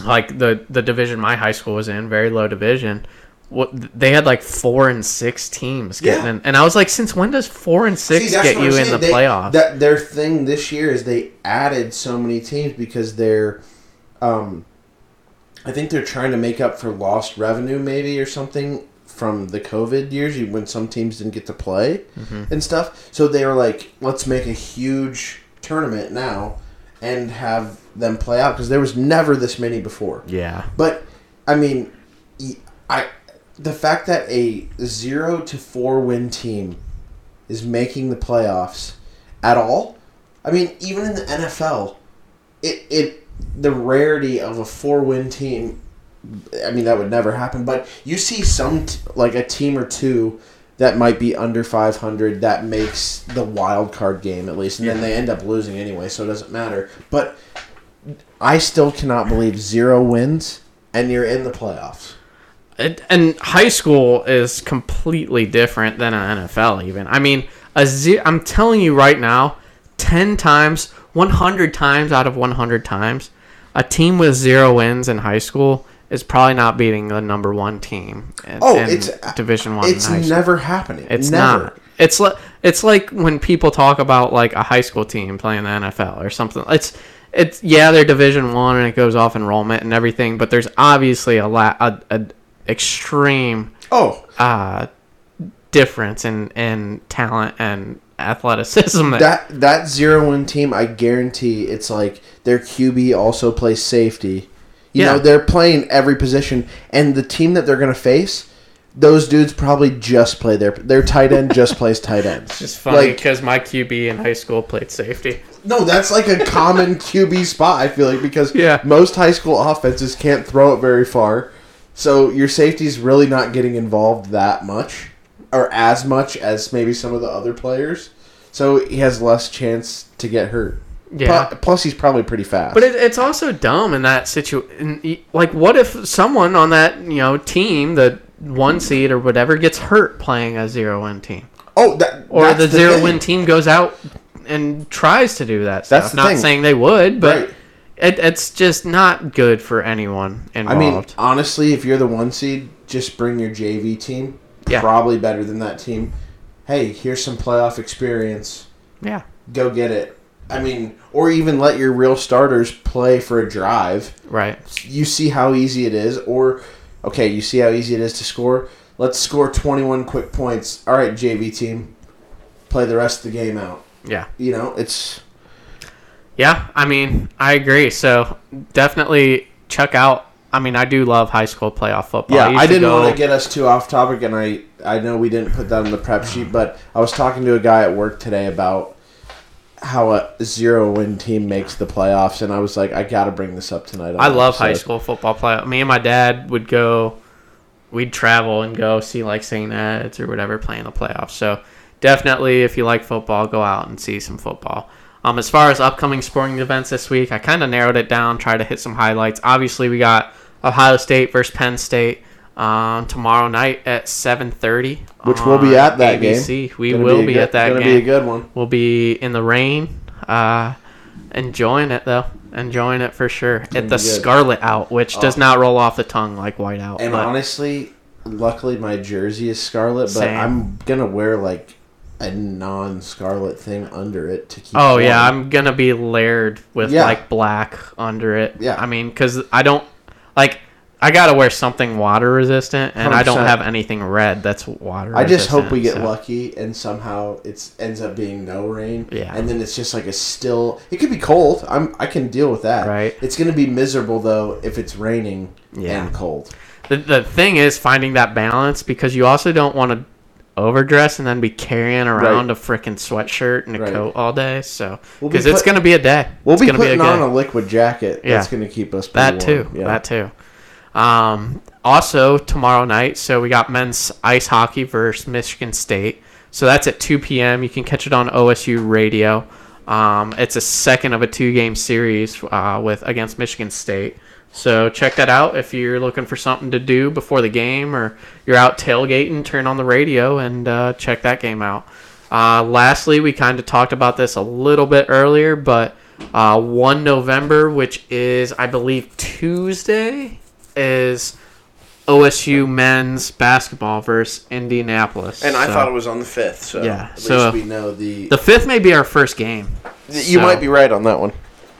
like the the division my high school was in, very low division. What they had like four and six teams getting Yeah. in, and I was like, since when does four and six See, get you in the They- playoffs? That their thing this year is they added so many teams because they're, um, I think they're trying to make up for lost revenue maybe or something from the COVID years you- when some teams didn't get to play Mm-hmm. and stuff. So they were like, let's make a huge tournament now and have them play out because there was never this many before. yeah, But I mean, I the fact that a zero to four win team is making the playoffs at all. I mean, even in the NFL, it it the rarity of a four win team. I mean, that would never happen. But you see some t- like a team or two that might be under 500 that makes the wild card game at least and then they end up losing anyway so it doesn't matter but i still cannot believe zero wins and you're in the playoffs It, and high school is completely different than an NFL. Even I mean, a ze- I'm telling you right now, ten times, one hundred times out of one hundred times, a team with zero wins in high school is probably not beating the number one team. In, Oh, in it's Division One. it's in high school. never happening It's never not. It's like it's like when people talk about like a high school team playing the NFL or something. It's it's yeah, they're Division One and it goes off enrollment and everything, but there's obviously a la- a, a extreme oh uh, difference in in talent and athleticism. There. that that zero win team i guarantee it's like their qb also plays safety you Yeah. know they're playing every position and the team that they're going to face those dudes probably just play their their tight end just plays tight ends *laughs* it's funny Like, because my QB in high school played safety. No, that's like a common *laughs* QB spot. I feel like because Yeah. most high school offenses can't throw it very far, so your safety's really not getting involved that much, or as much as maybe some of the other players. So he has less chance to get hurt. Yeah. Plus, he's probably pretty fast. But it, it's also dumb in that situation. Like, what if someone on that you know team, the one seed or whatever, gets hurt playing a zero win team, oh, that or that's the, zero thing. win team goes out and tries to do that stuff? That's the Not thing. saying they would, but Right. it, it's just not good for anyone I involved. mean, honestly, if you're the one seed, just bring your JV team. Yeah. Probably better than that team. Hey, here's some playoff experience. yeah, go get it. I mean, or even let your real starters play for a drive. right. You see how easy it is, or okay, you see how easy it is to score. Let's score 21 quick points. All right, JV team, play the rest of the game out. Yeah. You know, it's Yeah, I mean, I agree. So definitely check out. I mean, I do love high school playoff football. yeah. used I didn't go- want to get us too off topic, and I I know we didn't put that on the prep sheet, but I was talking to a guy at work today about how a zero win team makes the playoffs, and I was like, I got to bring this up tonight. I love high school football playoff. Me and my dad would go. We'd travel and go see like St. Ed's or whatever playing the playoffs. So definitely, if you like football, go out and see some football. Um, as far as upcoming sporting events this week, I kind of narrowed it down, tried to hit some highlights. Obviously, we got Ohio State versus Penn State um, tomorrow night at 7:30. Which we'll be at that ABC. game. We Gonna will a be, good- at that Gonna game. be a good one. We'll be in the rain, uh, enjoying it though. Enjoying it for sure. At be the. Scarlet Out, which does Oh. not roll off the tongue like White Out. And but honestly, luckily my jersey is scarlet, but Same. I'm gonna wear like a non-scarlet thing under it to keep. oh yeah. I'm gonna be layered with Yeah. like black under it. Yeah. I mean, because I don't like. I gotta wear something water resistant, and I don't have anything red that's water. Resistant. I just hope we get so- lucky and somehow it ends up being no rain. Yeah. And then it's just like a still. It could be cold. I'm. I can deal with that. Right. It's gonna be miserable though if it's raining Yeah. and cold. The, the thing is finding that balance because you also don't want to overdress and then be carrying around a freaking sweatshirt and a Right. coat all day. So We'll be because it's gonna be a day. We'll it's be gonna putting be a on a liquid jacket. Yeah. That's gonna keep us. That too. Yeah. That too. Um, also tomorrow night, so we got men's ice hockey versus Michigan State. So that's at 2 p.m. You can catch it on OSU radio. Um, it's a second of a two-game series uh, with against Michigan State. So check that out if you're looking for something to do before the game or you're out tailgating. Turn on the radio and uh, check that game out. Uh, lastly, we kind of talked about this a little bit earlier, but uh, 1 November, which is, I believe, Tuesday, is OSU men's basketball versus Indianapolis. And I So thought it was on the fifth. So Yeah, At so- least we know the. the fifth may be our first game. you so- might be right on that one.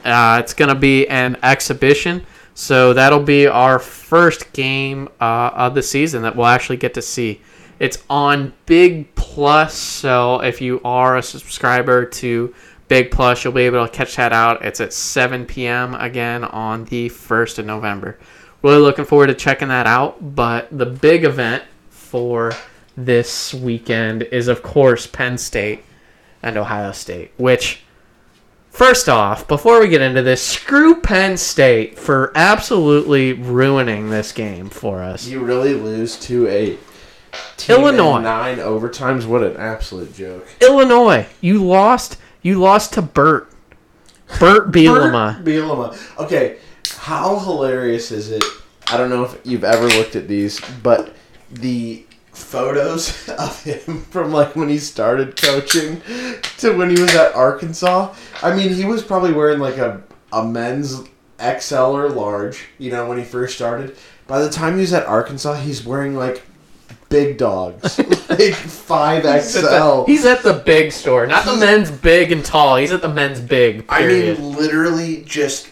Uh, it's going to be an exhibition. So that'll be our first game uh, of the season that we'll actually get to see. It's on Big Plus. So if you are a subscriber to Big Plus, you'll be able to catch that out. It's at 7 p.m. again on the 1st of November. Really looking forward to checking that out. But the big event for this weekend is, of course, Penn State and Ohio State, which. First off, before we get into this, screw Penn State for absolutely ruining this game for us. You really lose to a team Illinois. nine overtimes. What an absolute joke. Illinois, you lost. You lost to Burt. Burt *laughs* Bielema. Bert Bielema. Okay, how hilarious is it? I don't know if you've ever looked at these, but the photos *laughs* of him from like when he started coaching to when he was at Arkansas. I mean, he was probably wearing like a a men's XL or large, you know, when he first started. By the time he was at Arkansas, he's wearing like big dogs, *laughs* like five XL. He's at the big store, not the men's big and tall. He's at the men's big. I mean, literally just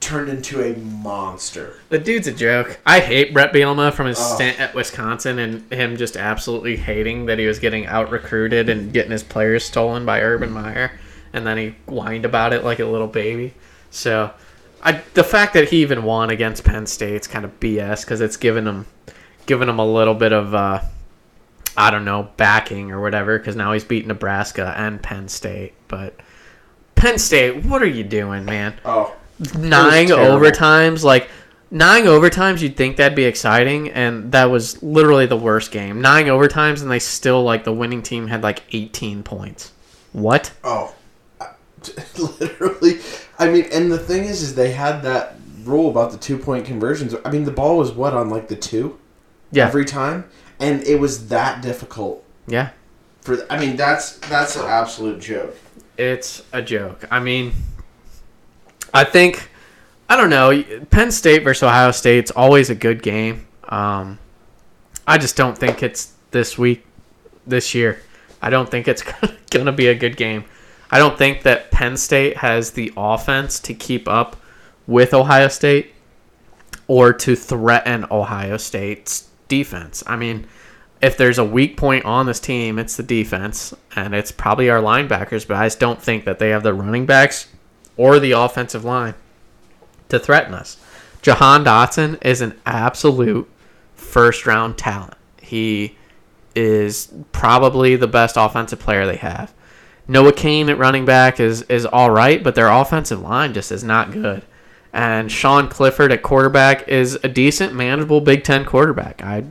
turned into a monster. The dude's a joke. I hate Bret Bielema from his Oh. stint at Wisconsin and him just absolutely hating that he was getting out recruited and getting his players stolen by Urban Meyer, and then he whined about it like a little baby. So, I the fact that he even won against Penn State's kind of BS because it's given him given him a little bit of uh, I don't know backing or whatever because now he's beat Nebraska and Penn State, but. Penn State, what are you doing, man? Oh, nine overtimes like nine overtimes you'd think that'd be exciting and that was literally the worst game nine overtimes and they still like the winning team had like 18 points what Oh, *laughs* literally. I mean, and the thing is, is they had that rule about the two point conversions. I mean, the ball was what on like the two yeah every time, and it was that difficult yeah for. I mean, that's that's an absolute joke. it's a joke i mean i think i don't know penn state versus ohio state's always a good game. Um, i just don't think it's this week this year. I don't think it's *laughs* gonna be a good game. I don't think that penn state has the offense to keep up with ohio state or to threaten ohio state's defense. I mean if there's a weak point on this team, it's the defense, and it's probably our linebackers. But I just don't think that they have the running backs or the offensive line to threaten us. Jahan Dotson is an absolute first round talent. He is probably the best offensive player they have. Noah Cain at running back is is all right, but their offensive line just is not good. And Sean Clifford at quarterback is a decent, manageable Big Ten quarterback. I,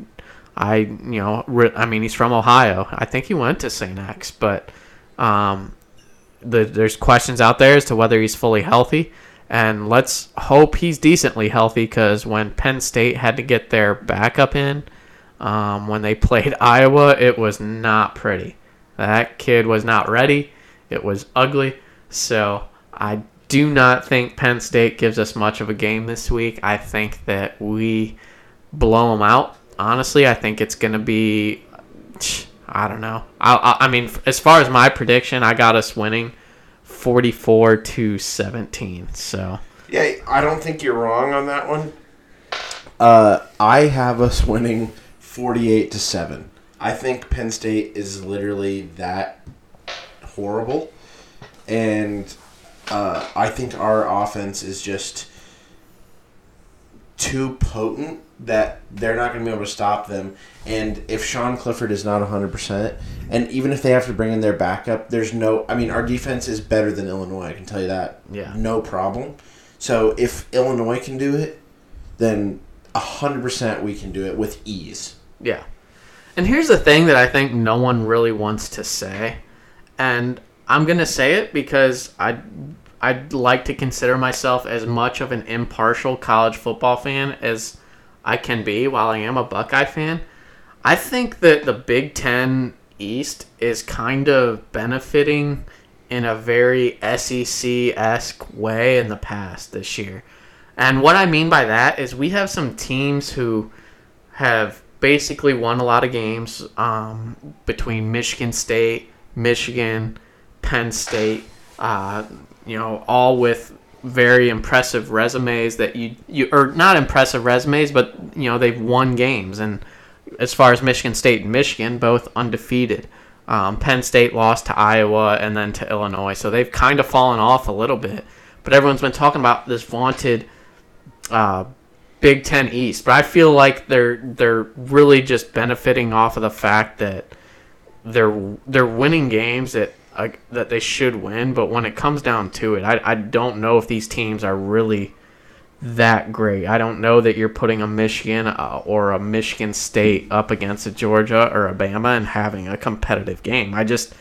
I, you know, re- I mean, he's from Ohio. I think he went to St. X, but um, the, there's questions out there as to whether he's fully healthy. And let's hope he's decently healthy because when Penn State had to get their backup in, um, when they *laughs* played Iowa, it was not pretty. That kid was not ready. It was ugly. So I do not think Penn State gives us much of a game this week. I think that we blow them out. Honestly, I think it's going to be. *sniffs* I don't know. I, I, I mean, as far as my prediction, I got us winning 44 to 17. So Yeah, I don't think you're wrong on that one. Uh, I have us winning 48 to 7. I think Penn State is literally that horrible. And uh, I think our offense is just too potent that they're not going to be able to stop them. And if Sean Clifford is not 100%, and even if they have to bring in their backup, there's no. I mean, our defense is better than Illinois, I can tell you that. Yeah. No problem. So if Illinois can do it, then 100% we can do it with ease. Yeah. And here's the thing that I think no one really wants to say. And I'm going to say it because I I'd like to consider myself as much of an impartial college football fan as I can be while I am a Buckeye fan. I think that the Big 10 East is kind of benefiting in a very SEC-esque way in the past this year. And what I mean by that is we have some teams who have basically won a lot of games um, between Michigan State, Michigan, Penn State, uh, you know, all with very impressive resumes that you you or not impressive resumes, but you know they've won games. And as far as Michigan State and Michigan, both undefeated. Um, Penn State lost to Iowa and then to Illinois, so they've kind of fallen off a little bit. But everyone's been talking about this vaunted uh, Big Ten East, but I feel like they're they're really just benefiting off of the fact that they're they're winning games that uh, that they should win. But when it comes down to it, I I don't know if these teams are really that great. I don't know that you're putting a Michigan uh, or a Michigan State up against a Georgia or a Bama and having a competitive game. I just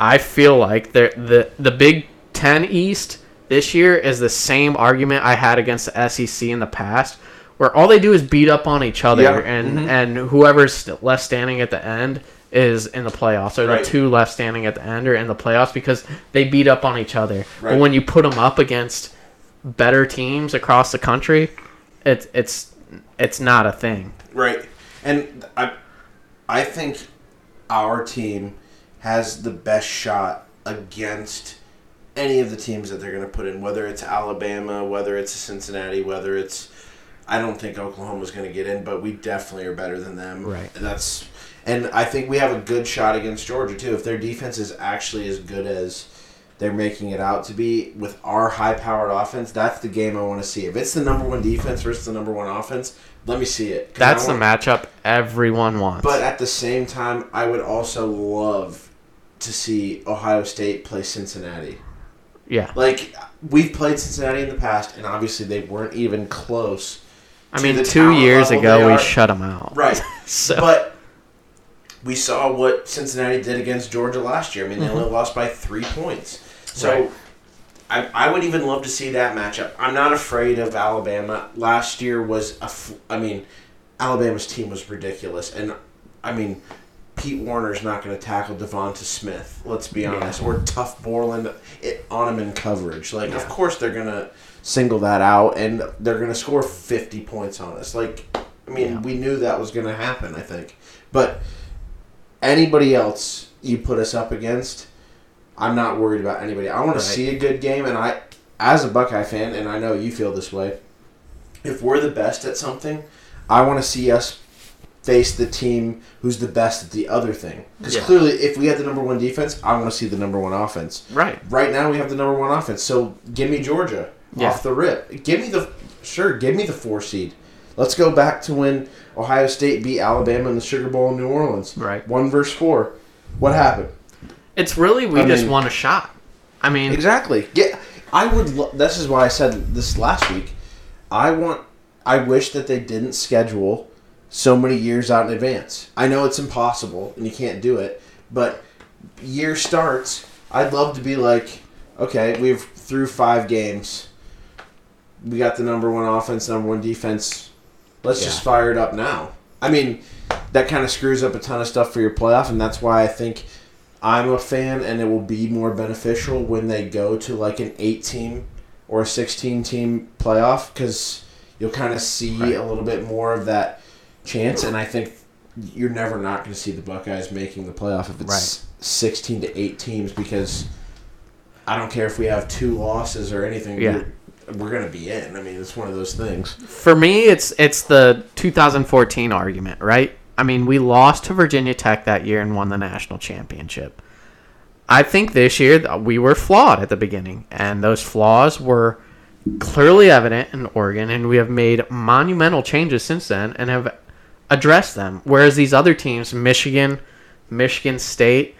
I feel like the the the Big Ten East this year is the same argument I had against the SEC in the past, where all they do is beat up on each other, Yeah. and Mhm. and whoever's left standing at the end is in the playoffs, or Right. the two left standing at the end are in the playoffs because they beat up on each other. Right. But when you put them up against better teams across the country, it's it's it's not a thing. Right. And I I think our team has the best shot against any of the teams that they're going to put in, whether it's Alabama, whether it's Cincinnati, whether it's I don't think Oklahoma's going to get in, but we definitely are better than them. Right. And that's and I think we have a good shot against Georgia too. If their defense is actually as good as they're making it out to be with our high-powered offense, that's the game I want to see. If it's the number one defense versus the number one offense, let me see it. That's the matchup everyone wants. but at the same time, I would also love to see Ohio State play Cincinnati. yeah, Like we've played Cincinnati in the past, and obviously they weren't even close. I mean, the two years ago we shut them out. Right, *laughs* So but we saw what Cincinnati did against Georgia last year. I mean, they only mm-hmm. lost by three points. So. Right. I, I would even love to see that matchup. I'm not afraid of Alabama. Last year was a, f- I mean, Alabama's team was ridiculous, and I mean, Pete Werner's not going to tackle Devonta Smith. Let's be Yeah. honest, or Tuf Borland it, on him in coverage. Like, Yeah. of course they're going to single that out, and they're going to score 50 points on us. Like, I mean, Yeah. we knew that was going to happen. I think, but anybody else you put us up against, I'm not worried about anybody. I want Right. to see a good game, and I, as a Buckeye fan, and I know you feel this way. If we're the best at something, I want to see us face the team who's the best at the other thing. Because Yeah. clearly, if we had the number one defense, I want to see the number one offense. right, Right now, we have the number one offense. So give me Georgia Yeah. off the rip. Give me the sure. Give me the four seed. Let's go back to when Ohio State beat Alabama in the Sugar Bowl in New Orleans. right. One versus four. What happened? It's really we I just mean- want a shot. I mean, Exactly. Yeah, I would. Lo- this is why I said this last week. I want. I wish that they didn't schedule so many years out in advance. I know it's impossible and you can't do it, but year starts I'd love to be like, okay, we've through five games. We got the number one offense, number one defense. Let's just fire it up now. I mean, that kind of screws up a ton of stuff for your playoff, and that's why I think I'm a fan, and it will be more beneficial when they go to like an eight team or a sixteen team playoff because you'll kind of see Right. a little bit more of that chance, and I think you're never not going to see the Buckeyes making the playoff if it's 16 to 8 teams because I don't care if we have two losses or anything. Yeah. We're, to be in. I mean, it's one of those things. For me, it's it's the 2014 argument, right? I mean, we lost to Virginia Tech that year and won the national championship. I think this year we were flawed at the beginning, and those flaws were clearly evident in Oregon, and we have made monumental changes since then and have addressed them. Whereas these other teams, Michigan, Michigan State,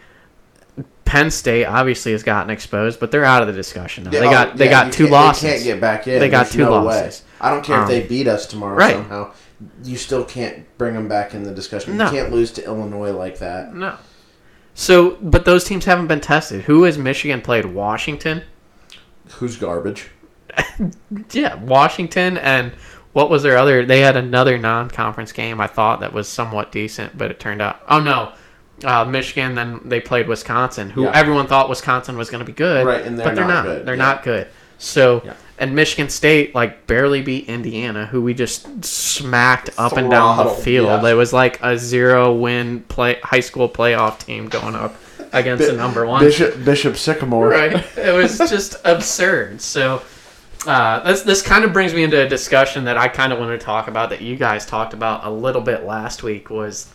Penn State, obviously has gotten exposed, but they're out of the discussion now. They Oh, got they yeah, got two can't- losses. They can't get back in. They got There's two no losses. Way. I don't care Um, if they beat us tomorrow right. somehow. You still can't bring them back in the discussion. No. You can't lose to Illinois like that. No. So, but those teams haven't been tested. Who has Michigan played? Washington. Who's garbage? *laughs* Yeah, Washington, and what was their other? They had another non-conference game. I thought that was somewhat decent, but it turned out. Oh no, uh, Michigan. Then they played Wisconsin, who Yeah. everyone thought Wisconsin was going to be good. Right, and they're but they're not not. good, They're yeah. not good. So, Yeah. and Michigan State like barely beat Indiana, who we just smacked up and down the field. It was like a zero-win play high school playoff team going up against the number one. Bishop Bishop Sycamore. right? It was *laughs* just absurd. So uh, this this kind of brings me into a discussion that I kind of want to talk about that you guys talked about a little bit last week was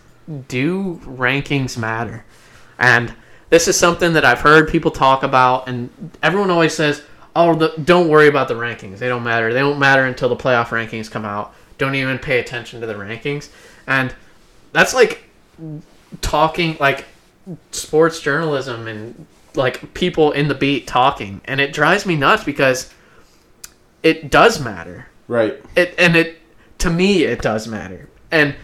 do rankings matter? And this is something that I've heard people talk about, and everyone always says, "Oh, the, don't worry about the rankings. They don't matter. They don't matter until the playoff rankings come out. Don't even pay attention to the rankings." And that's like talking like sports journalism and like people in the beat talking and it drives me nuts because it does matter Right. it and it to me it does matter and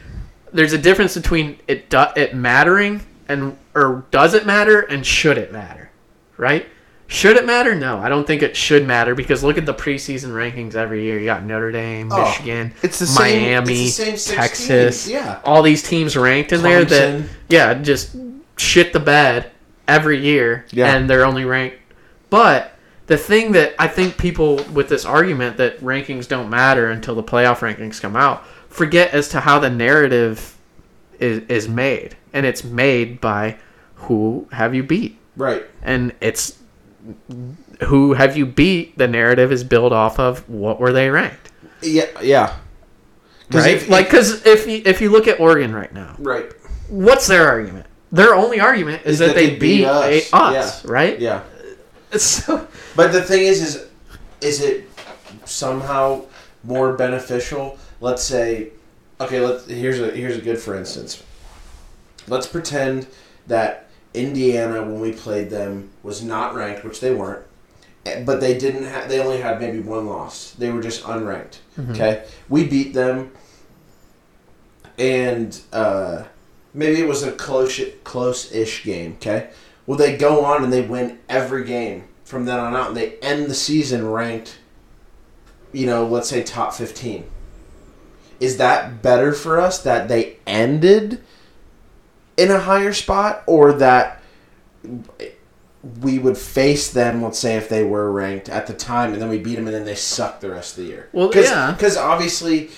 there's a difference between it do, it mattering and or does it matter and should it matter right? Should it matter? No i don't think it should matter because look at the preseason rankings every year. You got notre dame Oh, michigan it's the same- miami it's the same texas yeah. all these teams ranked in there that yeah just shit the bed every year Yeah. and they're only ranked. But the thing that I think people with this argument that rankings don't matter until the playoff rankings come out forget as to how the narrative is is made, and it's made by who have you beat, Right. and it's who have you beat. The narrative is built off of what were they ranked, Yeah. Yeah. right? if- like because if you, if you look at Oregon right now, Right. what's their argument? Their only argument is, that, they, beat, us, us right? Yeah. *laughs* So But the thing is, is is it somehow more beneficial? Let's say, okay, let's here's a here's a good for instance. Let's pretend that Indiana, when we played them, was not ranked, which they weren't, eh, but they didn't have. They only had maybe one loss. They were just unranked. Okay, we beat them, and uh, maybe it was a close close-ish game. Okay, well they go on and they win every game from then on out, and they end the season ranked. You know, let's say top fifteen. Is that better for us that they ended in a higher spot, or that we would face them? Let's say if they were ranked at the time, and then we beat them, and then they suck the rest of the year. Well, Cause, yeah. because obviously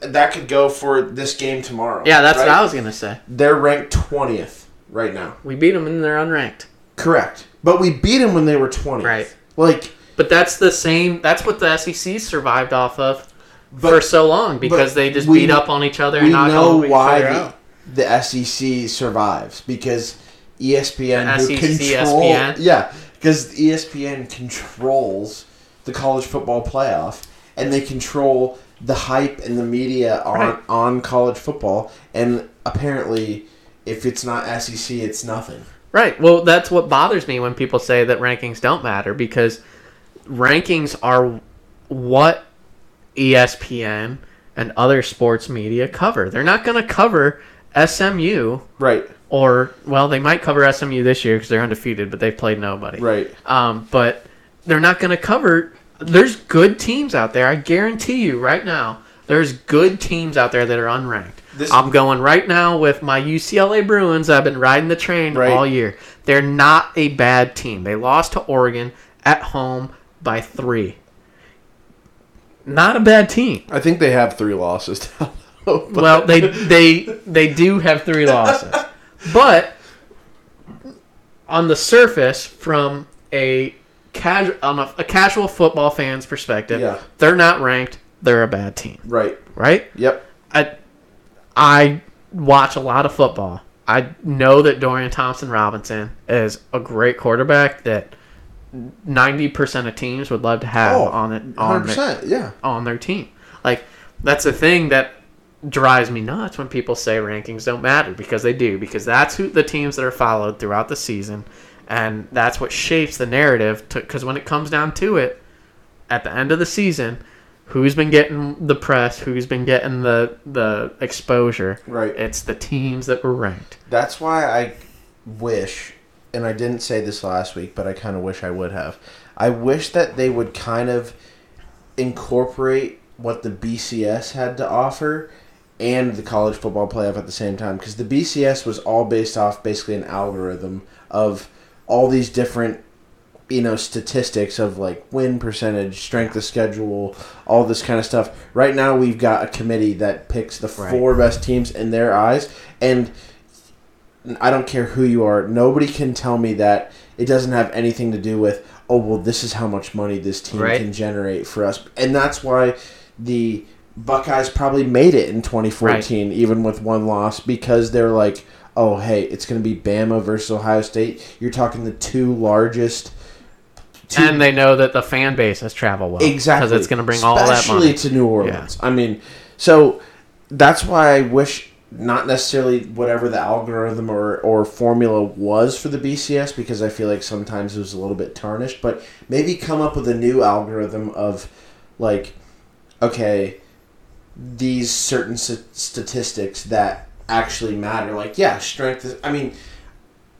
that could go for this game tomorrow. yeah, that's right? what I was gonna say. They're ranked twentieth right now. We beat them and they're unranked. Correct. But we beat them when they were 20th. Right. Like, But that's the same. That's what the SEC survived off of But- for so long because they just we- beat up on each other and knock know why the, out. the SEC survives because ESPN The who SEC, control ESPN? yeah because ESPN controls the college football playoff and they control the hype and the media on Right. on college football and apparently if it's not SEC it's nothing. Right. Well, that's what bothers me when people say that rankings don't matter because rankings are what ESPN and other sports media cover. They're not going to cover SMU Right. or well, they might cover SMU this year because they're undefeated, but they've played nobody. Right. Um, but they're not going to cover. There's good teams out there. I guarantee you right now. There's good teams out there that are unranked. This- I'm going right now with my UCLA Bruins. I've been riding the train Right. all year. They're not a bad team. They lost to Oregon at home by three. Not a bad team. I think they have three losses *laughs* now. though, Well, they they they do have three *laughs* losses, but on the surface, from a casual on a, a casual football fan's perspective, Yeah. they're not ranked. They're a bad team, right. right? Yep. I I watch a lot of football. I know that Dorian Thompson Robinson is a great quarterback that ninety percent of teams would love to have Oh, on it on their. Yeah. on their team. Like that's the thing that drives me nuts when people say rankings don't matter because they do because that's who the teams that are followed throughout the season and that's what shapes the narrative because when it comes down to it at the end of the season who's been getting the press who's been getting the the exposure Right. it's the teams that were ranked That's why I wish, and I didn't say this last week, but I kind of wish I would have. I wish that they would kind of incorporate what the BCS had to offer and the college football playoff at the same time because the BCS was all based off basically an algorithm of all these different you know statistics of like win percentage, strength of schedule, all this kind of stuff. Right now we've got a committee that picks the Right. four best teams in their eyes and I don't care who you are. Nobody can tell me that it doesn't have anything to do with, oh, well, this is how much money this team Right. can generate for us. And that's why the Buckeyes probably made it in 2014, even with one loss, because they're like, oh, hey, it's going to be Bama versus Ohio State. You're talking the two largest. Two, and they know that the fan base has traveled well exactly. because it's going to bring all that money to New Orleans. I mean, so that's why I wish not necessarily whatever the algorithm or, or formula was for the BCS because I feel like sometimes it was a little bit tarnished, but maybe come up with a new algorithm of like, okay, these certain statistics that actually matter. Like, yeah, strength. Is, I mean,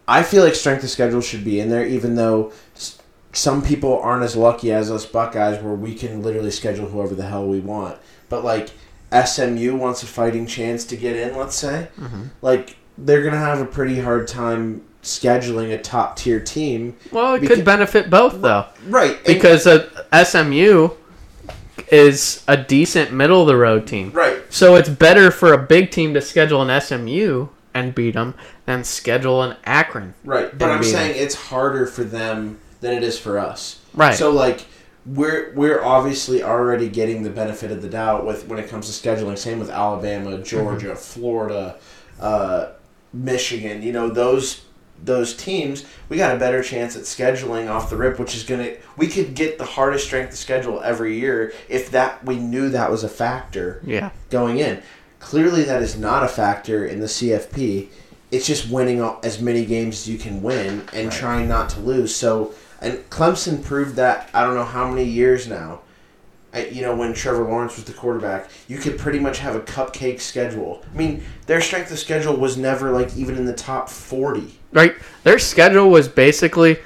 I feel like strength of schedule should be in there, even though some people aren't as lucky as us Buckeyes, where we can literally schedule whoever the hell we want. But like SMU wants a fighting chance to get in, let's say, like they're gonna have a pretty hard time scheduling a top tier team. well it Beca- could benefit both though Right. and- because uh, SMU is a decent middle of the road team. right. So it's better for a big team to schedule an SMU and beat them than schedule an Akron. Right, but I'm saying it's harder for them than it is for us. Right. So like we're we're obviously already getting the benefit of the doubt with when it comes to scheduling. Same with Alabama, Georgia, Mm-hmm. Florida, uh, Michigan. You know those those teams. We got a better chance at scheduling off the rip, which is gonna. We could get the hardest strength of schedule every year if that we knew that was a factor Yeah. going in. Clearly, that is not a factor in the CFP. It's just winning as many games as you can win and trying not to lose. So, and Clemson proved that. I don't know how many years now. You know, when Trevor Lawrence was the quarterback, you could pretty much have a cupcake schedule. I mean, their strength of schedule was never like even in the top forty. Right. Their schedule was basically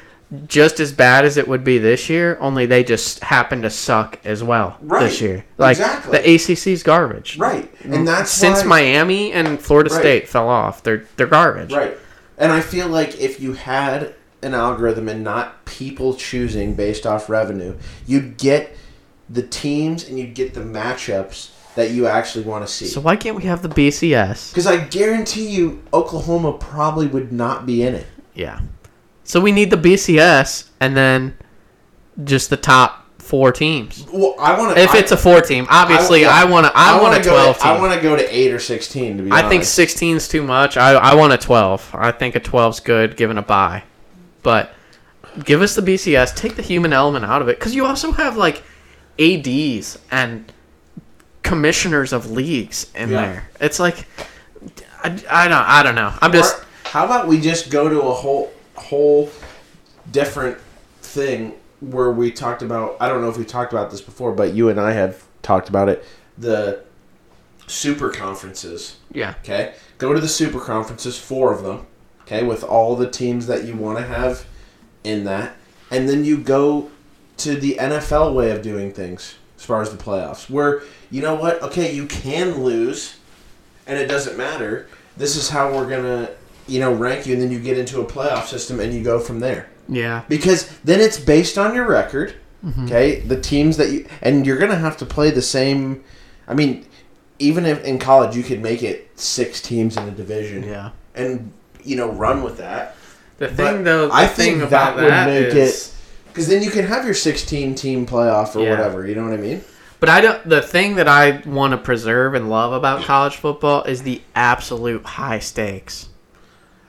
just as bad as it would be this year, only they just happened to suck as well Right. this year. Like Exactly. the ACC's garbage. Right, and mm. that's Since why- Miami and Florida Right. State fell off, they're they're garbage. Right. And I feel like if you had an algorithm and not people choosing based off revenue, you'd get the teams and you'd get the matchups that you actually want to see. So why can't we have the BCS? Because I guarantee you, Oklahoma probably would not be in it. Yeah. So we need the BCS and then just the top four teams. Well, I want to. If it's a four team, obviously I want to. I, want a twelve to, I want to go to eight or sixteen. To be honest. I honest, think 16 is too much. I, I want a 12. I think a 12's good given a bye. But give us the BCS. Take the human element out of it. Because you also have, like, ADs and commissioners of leagues in Yeah. there. It's like, I, I, don't, I don't know. I'm just. How about we just go to a whole whole different thing where we talked about I don't know if we talked about this before, but you and I have talked about it. The super conferences. Yeah. Okay, go to the super conferences, four of them. Okay, with all the teams that you want to have in that, and then you go to the NFL way of doing things as far as the playoffs, where you know what? Okay, you can lose, and it doesn't matter. This is how we're gonna, you know, rank you, and then you get into a playoff system, and you go from there Yeah. because then it's based on your record. Mm-hmm. Okay, the teams that you and you're gonna have to play the same. I mean, even if in college you could make it six teams in a division, Yeah. and you know run with that. The But thing though, the I thing think about that would that make is- Because then you can have your 16 team playoff or Yeah. whatever. You know what I mean? But I don't. The thing that I want to preserve and love about college football is the absolute high stakes.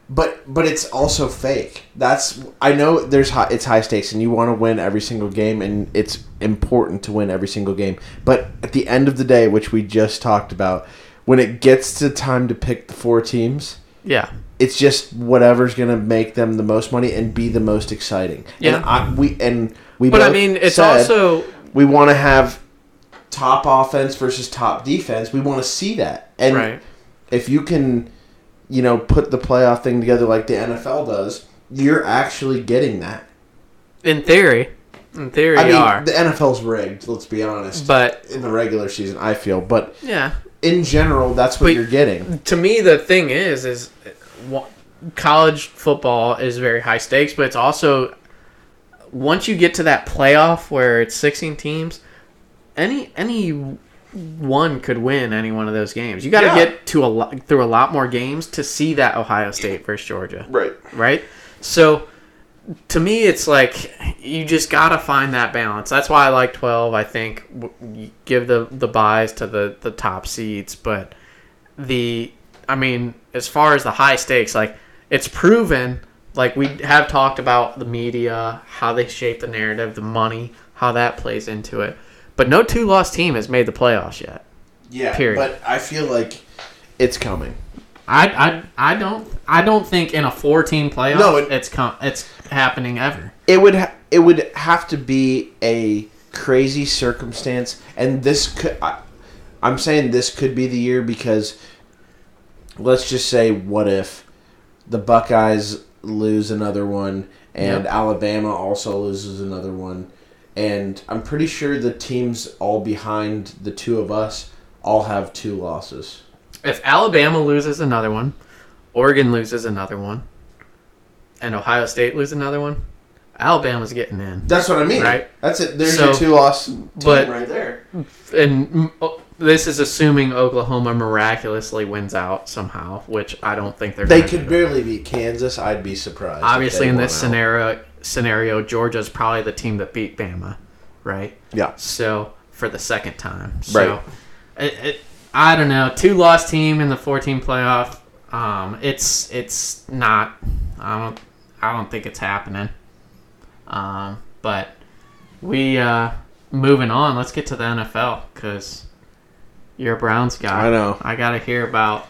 But but it's also fake. That's I know there's high, it's high stakes and you want to win every single game and it's important to win every single game. But at the end of the day, which we just talked about, when it gets to time to pick the four teams, Yeah. It's just whatever's going to make them the most money and be the most exciting. Yeah. And I, we and we But I mean, it's also we want to have top offense versus top defense. We want to see that. And right. if you can, you know, put the playoff thing together like the NFL does, you're actually getting that. In theory, in theory, I you mean, are. the NFL's rigged. Let's be honest. But in the regular season, I feel, but yeah, in general, that's what But- you're getting. to me, the thing is, is college football is very high stakes, but it's also once you get to that playoff where it's 16 teams, any any one could win any one of those games. You got to Yeah. get to a lot, through a lot more games to see that Ohio State versus Georgia, Right. right? So to me, it's like you just got to find that balance. That's why I like 12. I think give the the buys to the the top seeds, but the I mean, as far as the high stakes, like it's proven. Like we have talked about the media, how they shape the narrative, the money, how that plays into it. But no two loss team has made the playoffs yet. Yeah. Period. But I feel like it's coming. I, I, I don't I don't think in a four team playoff No, it- it's com- it's happening ever. It would ha- it would have to be a crazy circumstance, and this could. I, I'm saying this could be the year because let's just say, what if the Buckeyes lose another one and Yep. Alabama also loses another one, and I'm pretty sure the teams all behind the two of us all have two losses. If Alabama loses another one, Oregon loses another one, and Ohio State loses another one, Alabama's getting in. That's what I mean. Right. That's it. There's So- your two loss team but- right there. And this is assuming Oklahoma miraculously wins out somehow, which I don't think they're. They could barely beat Kansas. I'd be surprised. Obviously, in this out. scenario, scenario, Georgia's probably the team that beat Bama, right? Yeah. So for the second time, so Right. it, it, I don't know. Two loss team in the four-team playoff. Um, it's it's not. I don't. I don't think it's happening. Um, but we uh, moving on. Let's get to the NFL because you're a Browns guy. I know. I gotta hear about.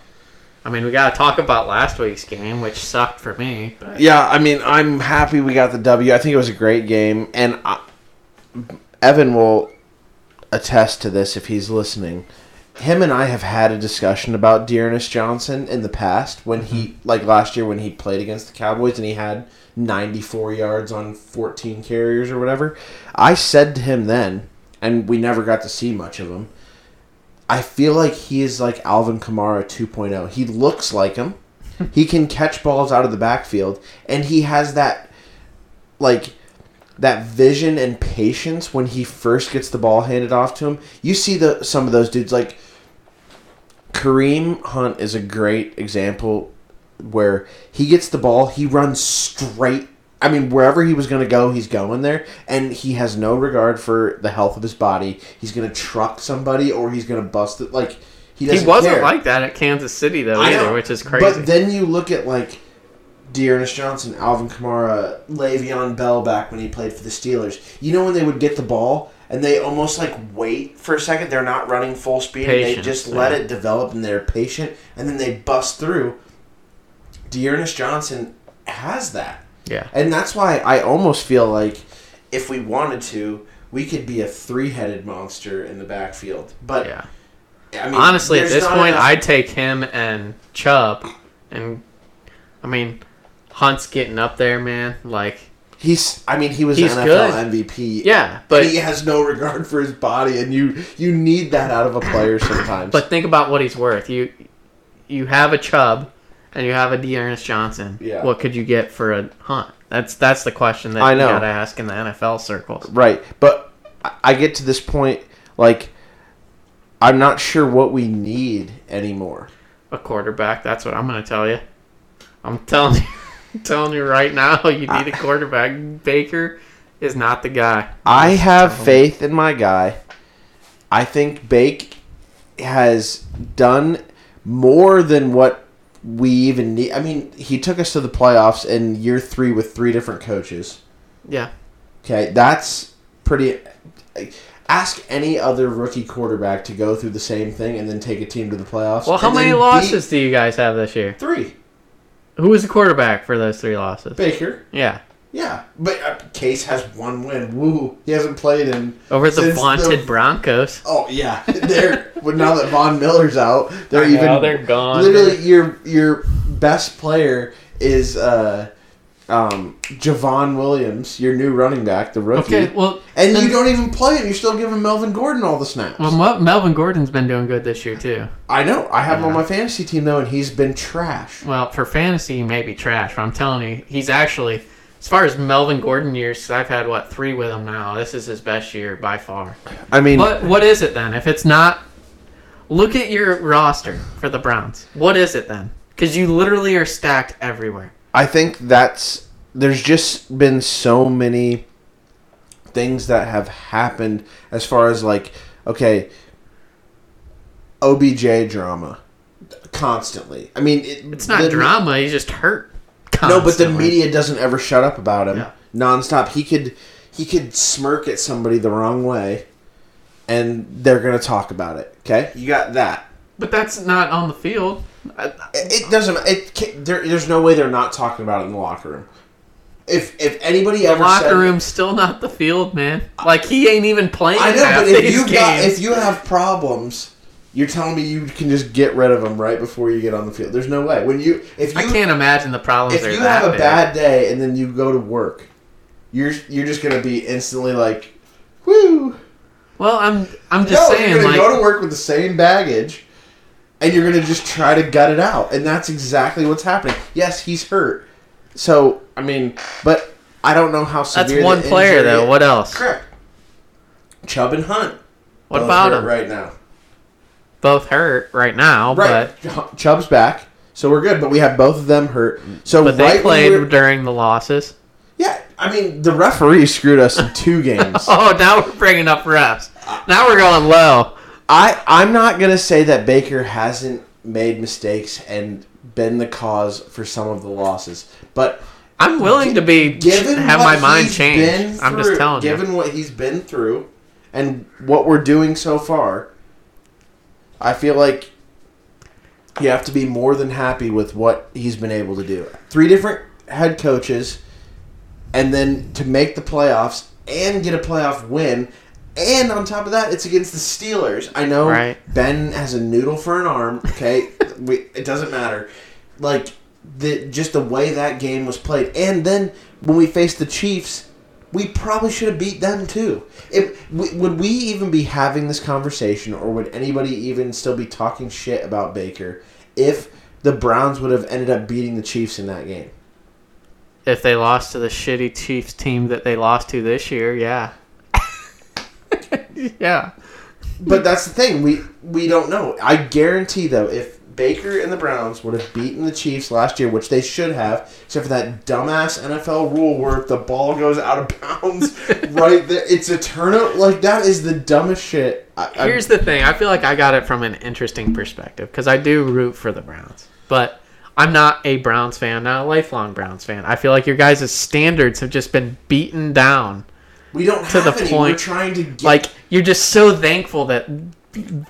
I mean, we gotta talk about last week's game, which sucked for me. But Yeah, I mean, I'm happy we got the W. I think it was a great game, and I, Evan will attest to this if he's listening. Him and I have had a discussion about D'Ernest Johnson in the past when he, mm-hmm. like last year when he played against the Cowboys and he had 94 yards on 14 carriers or whatever. I said to him then, and we never got to see much of him. I feel like he is like Alvin Kamara 2.0. He looks like him. *laughs* he can catch balls out of the backfield, and he has that like that vision and patience when he first gets the ball handed off to him. You see the some of those dudes like Kareem Hunt is a great example where he gets the ball, he runs straight. I mean, wherever he was going to go, he's going there, and he has no regard for the health of his body. He's going to truck somebody, or he's going to bust it. Like he doesn't He wasn't care. like that at Kansas City though I either, know. which is crazy. But then you look at like D'Ernest Johnson, Alvin Kamara, Le'Veon Bell back when he played for the Steelers. You know when they would get the ball and they almost like wait for a second. They're not running full speed. and they Patience, just let it develop and they're patient and then they bust through. D'Ernest Johnson has that. Yeah. And that's why I almost feel like if we wanted to, we could be a three-headed monster in the backfield. But Yeah. I mean, Honestly, at this point, enough- I'd take him and Chubb, and I mean, Hunt's getting up there, man. Like, he's. I mean, he was He's NFL good. MVP. yeah, but but he has no regard for his body, and you you need that out of a player sometimes. but think about what he's worth. You you have a Chubb, and you have a D'Ernest Johnson. Yeah. What could you get for a Hunt? That's that's the question that I you know. gotta ask in the NFL circles. Right, but I- get to this point like I'm not sure what we need anymore. A quarterback. That's what I'm gonna tell you. I'm telling you, I'm *laughs* telling you right now. *laughs* You need a quarterback. Baker is not the guy. I have faith in my guy. I think Bake has done more than what we even need. I mean, he took us to the playoffs in year three with three different coaches. Yeah. Okay, that's pretty. Ask any other rookie quarterback to go through the same thing and then take a team to the playoffs. Well, how many losses do you guys have this year? Three. Who was the quarterback for those three losses? Baker. Yeah, Yeah, but uh, Case has one win. Woo! He hasn't played in. over the vaunted the- Broncos. Oh yeah, *laughs* they're. but now that Von Miller's out, they're I even. know, they're gone. Literally, your your best player is uh, um, Javon Williams, your new running back, the rookie. Okay, well, and you don't even play him. You're still giving Melvin Gordon all the snaps. well, Mel- Melvin Gordon's been doing good this year too. I know. I have him on my fantasy team though, and he's been trash. Well, for fantasy, he may be trash, but I'm telling you, he's actually, as far as Melvin Gordon years, 'cause I've had what three with him now. This is his best year by far. I mean, What what is it then? If it's not, look at your roster for the Browns. What is it then? Because you literally are stacked everywhere. I think that's there's just been so many things that have happened as far as like okay OBJ drama constantly. I mean, it, It's not the- drama. He's just hurt. No, but the media doesn't ever shut up about him Yeah. nonstop. He could he could smirk at somebody the wrong way, and they're gonna talk about it. Okay, you got that. But that's not on the field. It, it doesn't. It there, there's no way they're not talking about it in the locker room. If if anybody the ever locker said, room's still not the field, man. Like he ain't even playing. I know, but if you got if you have problems, you're telling me you can just get rid of them right before you get on the field. There's no way. When you if you I can't imagine the problems. if you have a big. bad day and then you go to work, you're you're just gonna be instantly like, whoo. Well, I'm I'm just no, saying, you're gonna like go to work with the same baggage, and you're gonna just try to gut it out, and that's exactly what's happening. Yes, he's hurt, so I mean, but I don't know how severe. that's one player though. is. What else? Correct. Chubb and Hunt. What about him? right now? Both hurt right now, Right, but Chubb's back, so we're good. But we have both of them hurt. So but they right when played during the losses. Yeah, I mean the referee screwed us in two *laughs* games. Oh, now we're bringing up refs. Now we're going low. I I'm not gonna say that Baker hasn't made mistakes and been the cause for some of the losses, but I'm willing to be given have my mind changed. I'm just through- telling you. given what he's been through and what we're doing so far, I feel like you have to be more than happy with what he's been able to do. Three different head coaches, and then to make the playoffs and get a playoff win. And on top of that, it's against the Steelers. I know Right. Ben has a noodle for an arm. Okay, *laughs* we, it doesn't matter. Like the just the way that game was played, and then when we faced the Chiefs, we probably should have beat them too. If w- would we even be having this conversation, or would anybody even still be talking shit about Baker if the Browns would have ended up beating the Chiefs in that game? If they lost to the shitty Chiefs team that they lost to this year, yeah. *laughs* yeah. But that's the thing. We we don't know. I guarantee though, if Baker and the Browns would have beaten the Chiefs last year, which they should have, except for that dumbass NFL rule where if the ball goes out of bounds *laughs* right there, it's a turnover. Like that is the dumbest shit. I, Here's the thing. I feel like I got it from an interesting perspective because I do root for the Browns, but I'm not a Browns fan, not a lifelong Browns fan. I feel like your guys' standards have just been beaten down. we don't to have the any. point, We're trying to get Like you're just so thankful that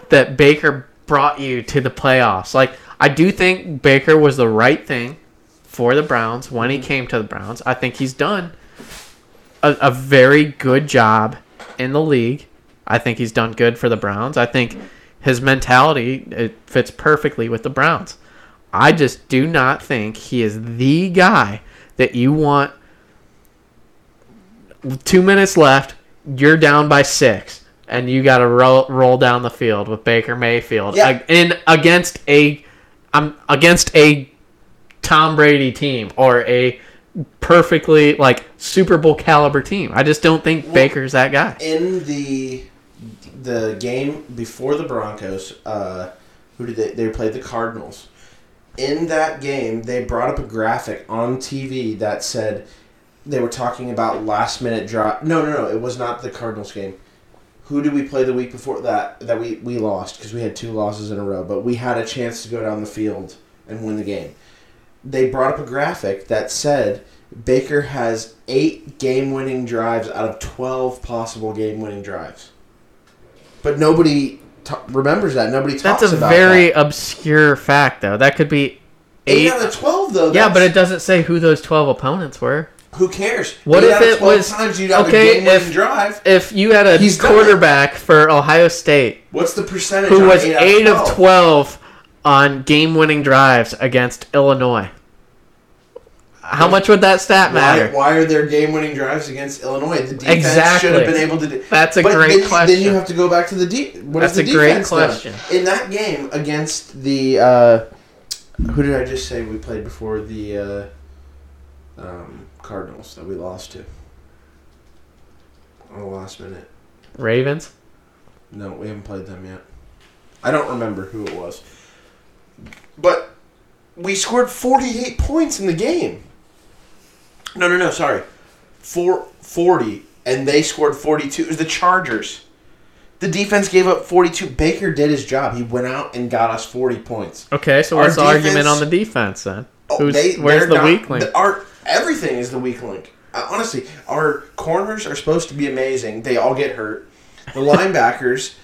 that Baker brought you to the playoffs. Like I do think Baker was the right thing for the Browns when he mhm. came to the Browns. I think he's done a, a very good job in the league. I think he's done good for the Browns. I think His mentality it fits perfectly with the Browns. I just do not think he is the guy that you want. Two minutes left, you're down by six, and you got to roll roll down the field with Baker Mayfield Yeah. in against a, um, against a Tom Brady team or a perfectly like Super Bowl caliber team. I just don't think Baker's that guy. in the the game before the Broncos, uh, who did they? They played the Cardinals. In that game, they brought up a graphic on TV that said they were talking about last minute drop. No, no, no, it was not the Cardinals game. Who did we play the week before that? That we we lost because we had two losses in a row, but we had a chance to go down the field and win the game. They brought up a graphic that said Baker has eight game winning drives out of 12 possible game winning drives. But nobody t- remembers that. Nobody talks That's a very that. obscure fact, though. That could be Eight eight. out of 12, though. Yeah, but it doesn't say who those twelve opponents were. Who cares? What Eight if it was- times you'd okay, a if- drive? If you had a He's quarterback for Ohio State What's the percentage? who was eight, eight of twelve on game-winning drives against Illinois, how much would that stat matter? why are there game winning drives against Illinois? The defense Exactly. should have been able to do. That's a But great then, question. Then you have to go back to the deep. What That's the a great defense done? question. In that game against the, uh, who did I just say we played before the uh, um, Cardinals that we lost to? On the last minute. Ravens. No, we haven't played them yet. I don't remember who it was. But we scored 48 points in the game. No, no, no, sorry. Four, 40, and they scored 42. It was the Chargers. The defense gave up 42. Baker did his job. He went out and got us 40 points. Okay, so Our what's the argument on the defense then? Oh, Who's, they- where's the not- weak link? the- Our everything is the weak link. Uh, honestly, our corners are supposed to be amazing. They all get hurt. The linebackers,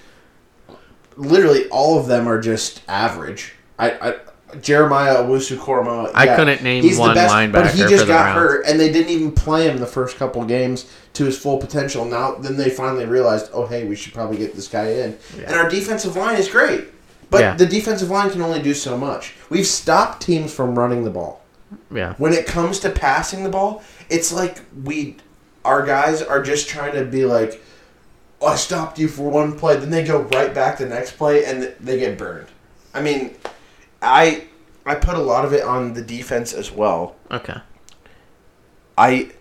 literally all of them are just average. I, I Jeremiah Owusu Koramoah. I couldn't name he's the one best, but he just the got hurt, and they didn't even play him the first couple games to his full potential. Now, then they finally realized, oh hey, we should probably get this guy in. And our defensive line is great, but Yeah. the defensive line can only do so much. We've stopped teams from running the ball Yeah. when it comes to passing the ball, it's like we, our guys are just trying to be like, oh, I stopped you for one play, then they go right back the next play and they get burned. I mean, I I put a lot of it on the defense as well. Okay. I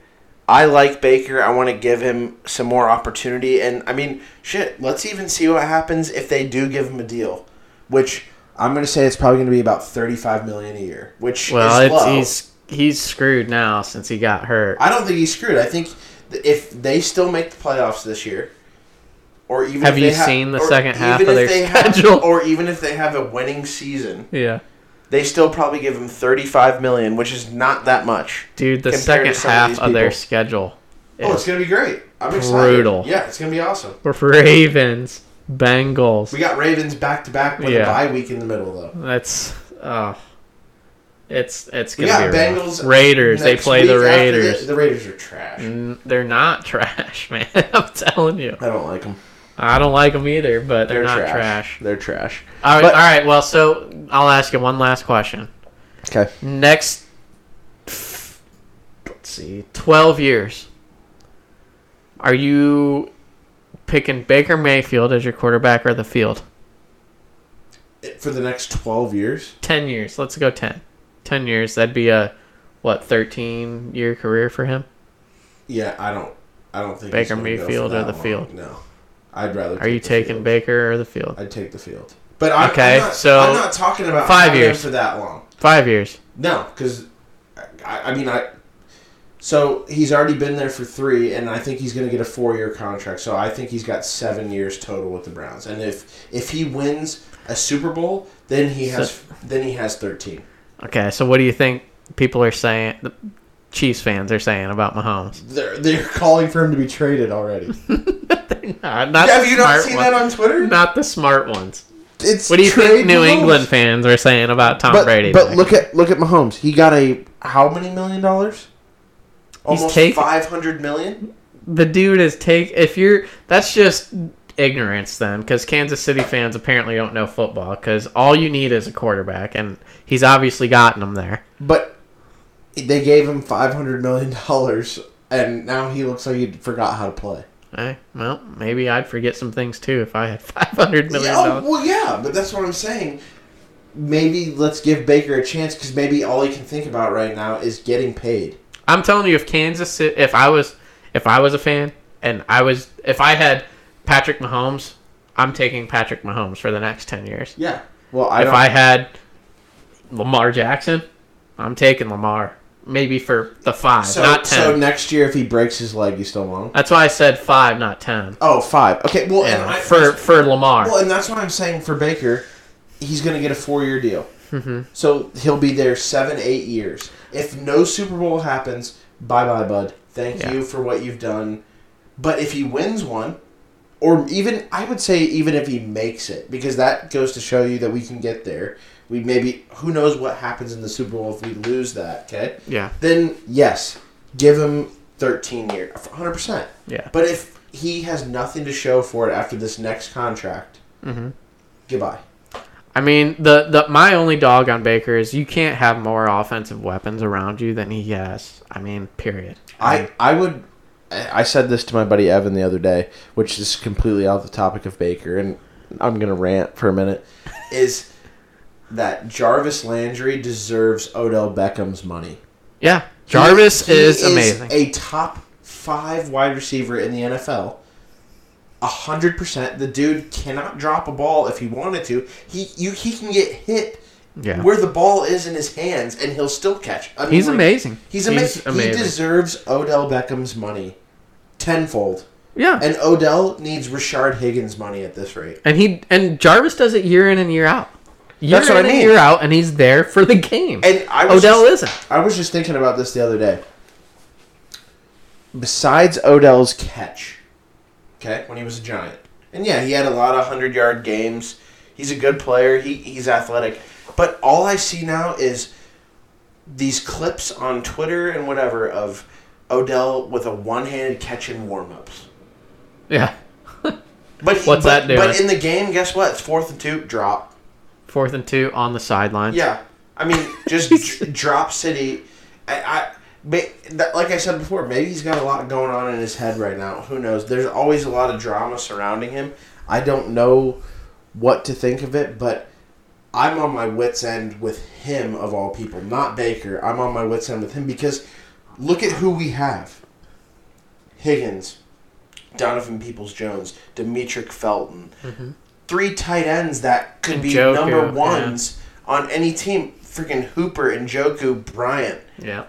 I like Baker. I want to give him some more opportunity, and I mean, shit. Let's even see what happens if they do give him a deal, which. I'm gonna say it's probably gonna be about thirty-five million a year, which Well, is low. he's he's screwed now since he got hurt. I don't think he's screwed. I think if they still make the playoffs this year, or even Have if you ha- seen the second half of their they have- schedule? or even if they have a winning season, Yeah. they still probably give him thirty-five million, which is not that much. Dude, the second some of half of, their schedule Oh, it's gonna be great. I'm excited. Brutal. Yeah, it's gonna be awesome. *laughs* Ravens, Bengals. We got Ravens back to back with Yeah. a bye week in the middle though. That's oh, it's it's gonna we got be Bengals. rough. Raiders. They play the Raiders. The, the Raiders are trash. Mm, They're not *laughs* trash, man. *laughs* I'm telling you. I don't like them. I don't like them either, but they're, They're, not trash. trash. They're trash. All right, But- all right. Well, so I'll ask you one last question. Okay. Next, let's see, twelve years. Are you picking Baker Mayfield as your quarterback or the field? For the next twelve years. Ten years. Let's go ten. Ten years. That'd be a what thirteen year career for him. Yeah, I don't. I don't think Baker he's gonna go for Mayfield or the long. field? No, I'd rather. Are you taking field. Baker or the field? I'd take the field. But I'm, Okay, I'm not, so I'm not talking about five years. for that long. Five years. No, because I, I mean I. So he's already been there for three, and I think he's going to get a four-year contract. So I think he's got seven years total with the Browns. And if if he wins a Super Bowl, then he has then he has thirteen. Okay, so what do you think people are saying? The Chiefs fans are saying about Mahomes. They're they're calling for him to be traded already. *laughs* Uh, not Have the you not smart seen ones. that on Twitter? Not the smart ones. It's What do you think New Mahomes. England fans are saying about Tom but, Brady? But there? look at look at Mahomes. He got a how many million dollars? Almost five hundred million. the dude is take if you're that's just ignorance then, because Kansas City fans apparently don't know football. Because all you need is a quarterback, and he's obviously gotten them there. But they gave him five hundred million dollars, and now he looks like he forgot how to play. Eh, well, maybe I'd forget some things too if I had *laughs* five hundred million Yeah, oh, well, yeah, but that's what I'm saying. Maybe let's give Baker a chance because maybe all he can think about right now is getting paid. I'm telling you, if Kansas, if I was, if I was a fan, and I was, if I had Patrick Mahomes, I'm taking Patrick Mahomes for the next ten years. Yeah. Well, I if don't. I had Lamar Jackson, I'm taking Lamar. Maybe for the five, so, not ten. so next year, if he breaks his leg, you still want him? That's why I said five, not ten. Oh, five. Okay. Well, and Yeah, I, for for Lamar. well, and that's what I'm saying for Baker. He's going to get a four year deal. Mm-hmm. So he'll be there seven, eight years. If no Super Bowl happens, bye bye, bud. Thank Yeah. you for what you've done. But if he wins one, or even, I would say, even if he makes it, because that goes to show you that we can get there. We maybe, who knows what happens in the Super Bowl if we lose that, okay? yeah, Then, yes, give him 13 years, 100%. yeah. But if he has nothing to show for it after this next contract, hmm goodbye. I mean, the the my only dog on Baker is you can't have more offensive weapons around you than he has. I mean, period. I I would. I I said this to my buddy Evan the other day, which is completely off the topic of Baker, and I'm gonna rant for a minute. *laughs* Is that Jarvis Landry deserves Odell Beckham's money? yeah, Jarvis He- he is, amazing. A top five wide receiver in the NFL. A hundred percent. The dude cannot drop a ball if he wanted to. He you he can get hit yeah, where the ball is in his hands, and he'll still catch. I mean, he's like, amazing. He's, ama- He deserves Odell Beckham's money, tenfold. yeah, And Odell needs Rashard Higgins money at this rate. and he and Jarvis does it year in and year out. Year That's what in I and mean. year out, and he's there for the game. And I was Odell just, isn't. I was just thinking about this the other day. Besides Odell's catch, okay, when he was a giant, and yeah, he had a lot of hundred yard games. He's a good player. He he's athletic, but all I see now is these clips on Twitter and whatever of Odell with a one handed catch in warm ups. Yeah, *laughs* But he, What's but, that doing? But in the game, guess what? It's fourth and two, drop. fourth and two on the sideline. Yeah, I mean, just *laughs* dr- drop City. I, I ma- that, like I said before, maybe he's got a lot going on in his head right now. Who knows? There's always a lot of drama surrounding him. I don't know what to think of it, but I'm on my wits end with him of all people, not Baker. I'm on my wits end with him because look at who we have: Higgins, Donovan Peoples Jones, Demetric Felton. Mhm. Three tight ends that could be number yeah. ones on any team. Freaking Hooper and Njoku Bryant. yeah.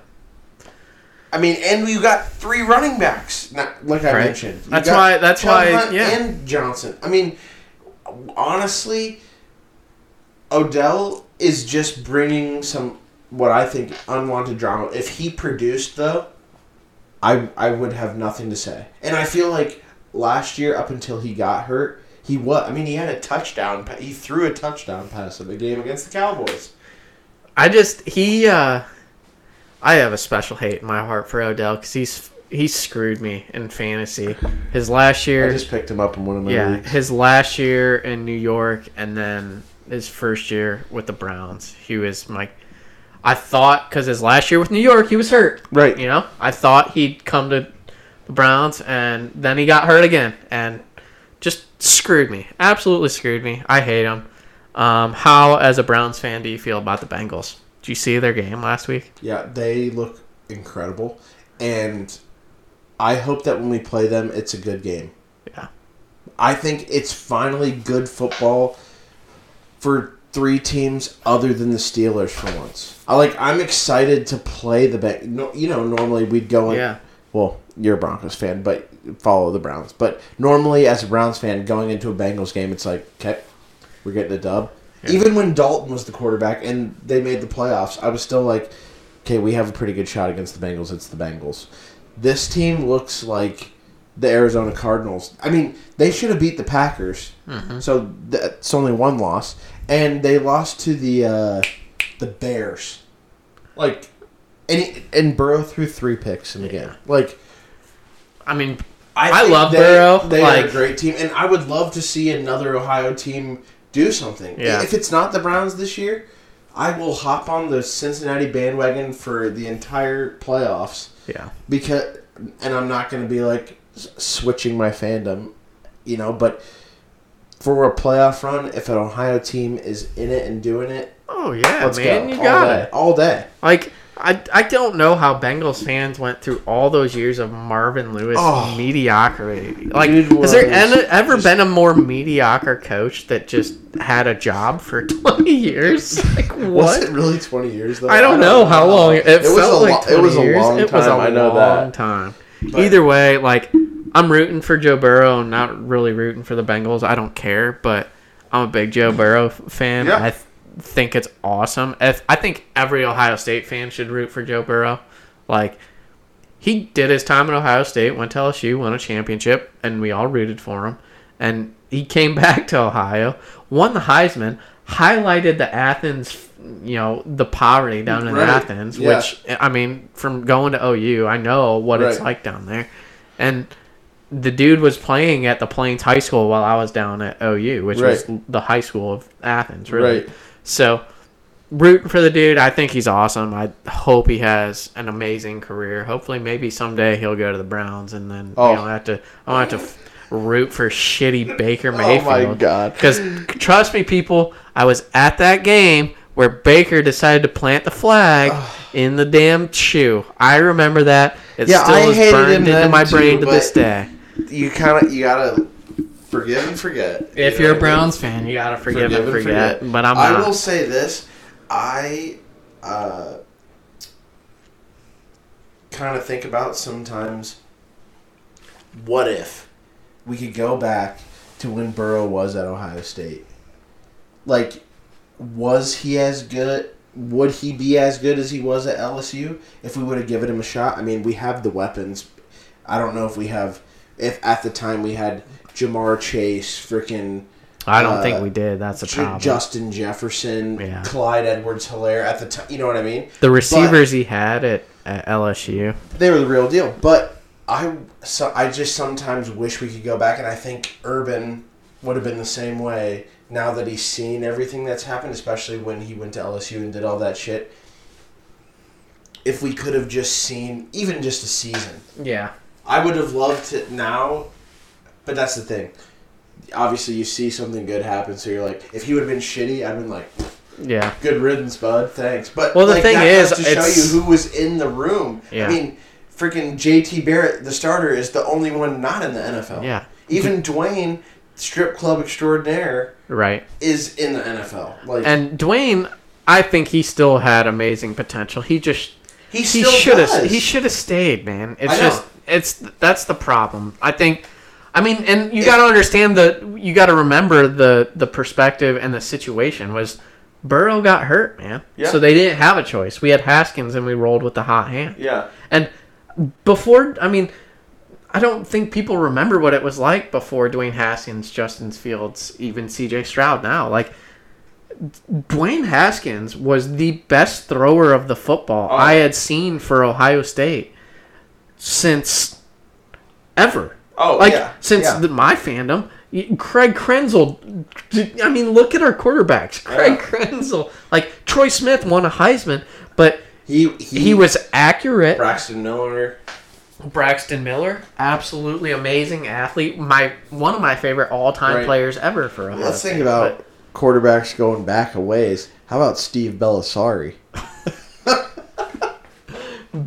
I mean, and we got three running backs. Not, like I Right. mentioned. You That's why- that's Chubb why- Hunt yeah. And Johnson. I mean, honestly, Odell is just bringing some what I think unwanted drama. If he produced though, I I would have nothing to say. And I feel like last year up until he got hurt, he was. I mean, he had a touchdown. He threw a touchdown pass in the game against the Cowboys. I just he uh I have a special hate in my heart for Odell because he's he screwed me in fantasy. His last year, I just picked him up in one of my yeah, leagues. his last year in New York, and then his first year with the Browns. He was my. I thought because his last year with New York, he was hurt. Right. You know, I thought he'd come to the Browns, and then he got hurt again, and just screwed me. Absolutely screwed me. I hate him. Um, how, as a Browns fan, do you feel about the Bengals? Did you see their game last week? Yeah, they look incredible, and I hope that when we play them, it's a good game. Yeah. I think it's finally good football for three teams other than the Steelers for once. I like. I'm excited to play the Beng. No, you know, normally we'd go in. Yeah. Well, you're a Broncos fan, but follow the Browns. But normally, as a Browns fan, going into a Bengals game, it's like, okay, we're getting a dub. Yeah. Even when Dalton was the quarterback and they made the playoffs, I was still like, okay, we have a pretty good shot against the Bengals. It's the Bengals. This team looks like the Arizona Cardinals. I mean, they should have beat the Packers. Mhm. So that's only one loss, and they lost to the uh, the Bears. Like, and he, and Burrow threw three picks in the game. Like, I mean, I think love they, Burrow, They are a great team, and I would love to see another Ohio team do something. Yeah. If it's not the Browns this year, I will hop on the Cincinnati bandwagon for the entire playoffs Yeah. because, and I'm not going to be like switching my fandom, you know. But for a playoff run, if an Ohio team is in it and doing it, Oh yeah, man, go you all got day, it. all day. Like I, I don't know how Bengals fans went through all those years of Marvin Lewis Oh. mediocrity. Like, has there was ever just- been a more mediocre coach that just had a job for *laughs* twenty years? *laughs* Like Was it really 20 years though? I don't know how long. It, was felt a like lo- it was a years. long It was a time, I know long that. time. But- Either way, like I'm rooting for Joe Burrow. I'm not really rooting for the Bengals. I don't care, but I'm a big Joe Burrow fan. Yeah. I th- think it's awesome. If, I think every Ohio State fan should root for Joe Burrow. Like he did his time at Ohio State, went to LSU, won a championship, and we all rooted for him. And he came *laughs* back to Ohio, won the Heisman, highlighted the Athens, you know, the poverty down in Right. Athens, Yeah. which I mean, from going to OU, I know what it's like down there. And the dude was playing at the Plains High School while I was down at OU, which was the high school of Athens, really. Right. So, rooting for the dude. I think he's awesome. I hope he has an amazing career. Hopefully, maybe someday he'll go to the Browns, and then Oh. you don't have to. I don't have to root for shitty Baker Mayfield. *laughs* Oh my god. Because trust me, people, I was at that game where Baker decided to plant the flag in the damn shoe. I remember that. It Yeah, still I is hated burned him into my too, brain to this day. You kind of you gotta forgive and forget. If You you're a I? Browns fan, you gotta forgive, Forgive and and forget. forget. But I'm I not. will say this: I uh, kind of think about sometimes. What if we could go back to when Burrow was at Ohio State? Like, was he as good? Would he be as good as he was at LSU if we would have given him a shot? I mean, we have the weapons. I don't know if we have. If at the time we had Ja'Marr Chase, freaking I don't uh, think we did. That's a J- problem. Justin Jefferson, Yeah. Clyde Edwards Helaire at the time. You know what I mean? the receivers he had at, at LSU. They were the real deal. But I, so I just sometimes wish we could go back, and I think Urban would have been the same way now that he's seen everything that's happened, especially when he went to LSU and did all that shit. If we could have just seen even just a season, Yeah. I would have loved it now. But that's the thing. Obviously, you see something good happen, so you're like, if he would have been shitty, I'd been like, Yeah. good riddance, bud. Thanks. But Well, the like, thing is, to show you who was in the room. Yeah. I mean, freaking JT Barrett, the starter, is the only one not in the NFL. Yeah. Even Dwayne, strip club extraordinaire, Right. is in the NFL. Like And Dwayne, I think he still had amazing potential. He just he he should have he should have stayed, man. It's just it's that's the problem. I think I mean, and you got to understand the you got to remember the the perspective and the situation was Burrow got hurt, man. Yeah. So they didn't have a choice. We had Haskins and we rolled with the hot hand. Yeah. And before, I mean, I don't think people remember what it was like before Dwayne Haskins, Justin Fields, even C.J. Stroud. Now, like Dwayne Haskins was the best thrower of the football Oh. I had seen for Ohio State since ever. Oh, like yeah. since Yeah. the, my fandom. Craig Krenzel. I mean, look at our quarterbacks. Craig Yeah. Krenzel. Like Troy Smith won a Heisman, but he, he he was accurate. Braxton Miller. Braxton Miller, absolutely amazing athlete. My one of my favorite all time Right. players ever for Ohio Let's think about quarterbacks going back a ways. How about Steve Bellisari? *laughs*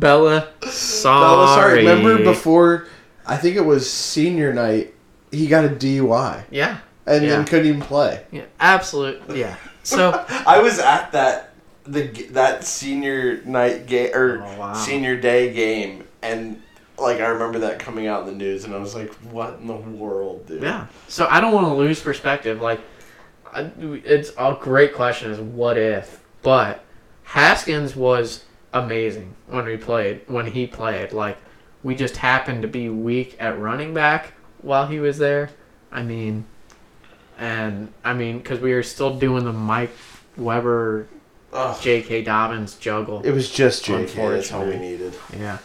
but Bella. Sorry, remember before? I think it was senior night. He got a DUI Yeah, and Yeah. then couldn't even play. yeah, absolute. Yeah. So *laughs* I was at that the that senior night game or Oh, wow. senior day game, and like I remember that coming out in the news, and I was like, "What in the world, dude?" yeah. So I don't want to lose perspective. Like, I, it's a great question. Is what if? But Haskins was amazing when we played. When he played, like we just happened to be weak at running back while he was there. I mean, and I mean because we were still doing the Mike Weber, Ugh. J.K. Dobbins juggle. It was just JK. That's all we needed. Yeah.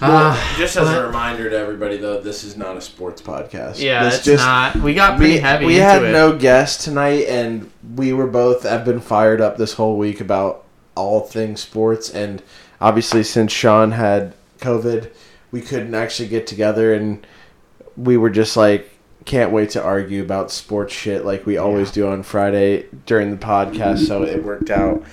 Uh, just as a reminder to everybody, though, this is not a sports podcast. yeah, This it's just- not. We got pretty We, heavy we into had it. no guests tonight, and we were both have been fired up this whole week about all things sports. And obviously, since Sean had COVID, we couldn't actually get together, and we were just like, can't wait to argue about sports shit like we always do on Friday during the podcast. So it worked out.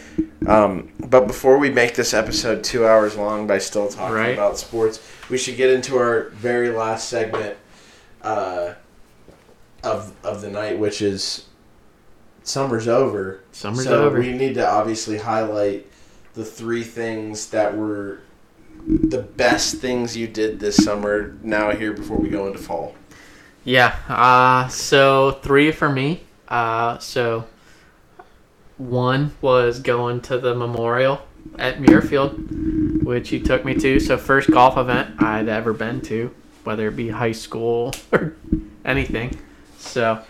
Um, but before we make this episode two hours long by still talking Right. about sports, we should get into our very last segment uh, of of the night, which is summer's over. Summer's so over. we need to obviously highlight the three things that were the best things you did this summer. Now here before we go into fall. Yeah. Uh, so three for me. Uh, so one was going to the memorial at Muirfield, which you took me to. So first golf event I'd ever been to, whether it be high school *laughs* or anything. So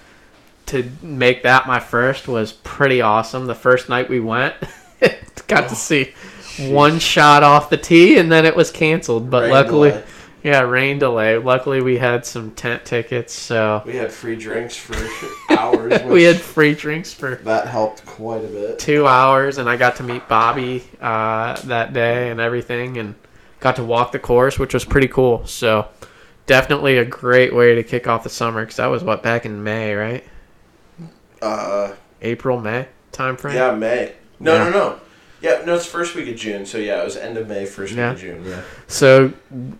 to make that my first was pretty awesome. The first night we went, *laughs* got to see one shot off the tee, and then it was canceled. But Rain luckily. delay. Yeah, rain delay. Luckily, we had some tent tickets, so we had free drinks for hours. *laughs* We had free drinks for that helped quite a bit. two hours, and I got to meet Bobby uh, that day and everything, and got to walk the course, which was pretty cool. So, definitely a great way to kick off the summer because that was what back in May, right? Uh, April, May time frame. yeah, May. No, Yeah. no, no. Yeah, no, it's first week of June. So yeah, it was end of May, first Yeah. week of June. Yeah. So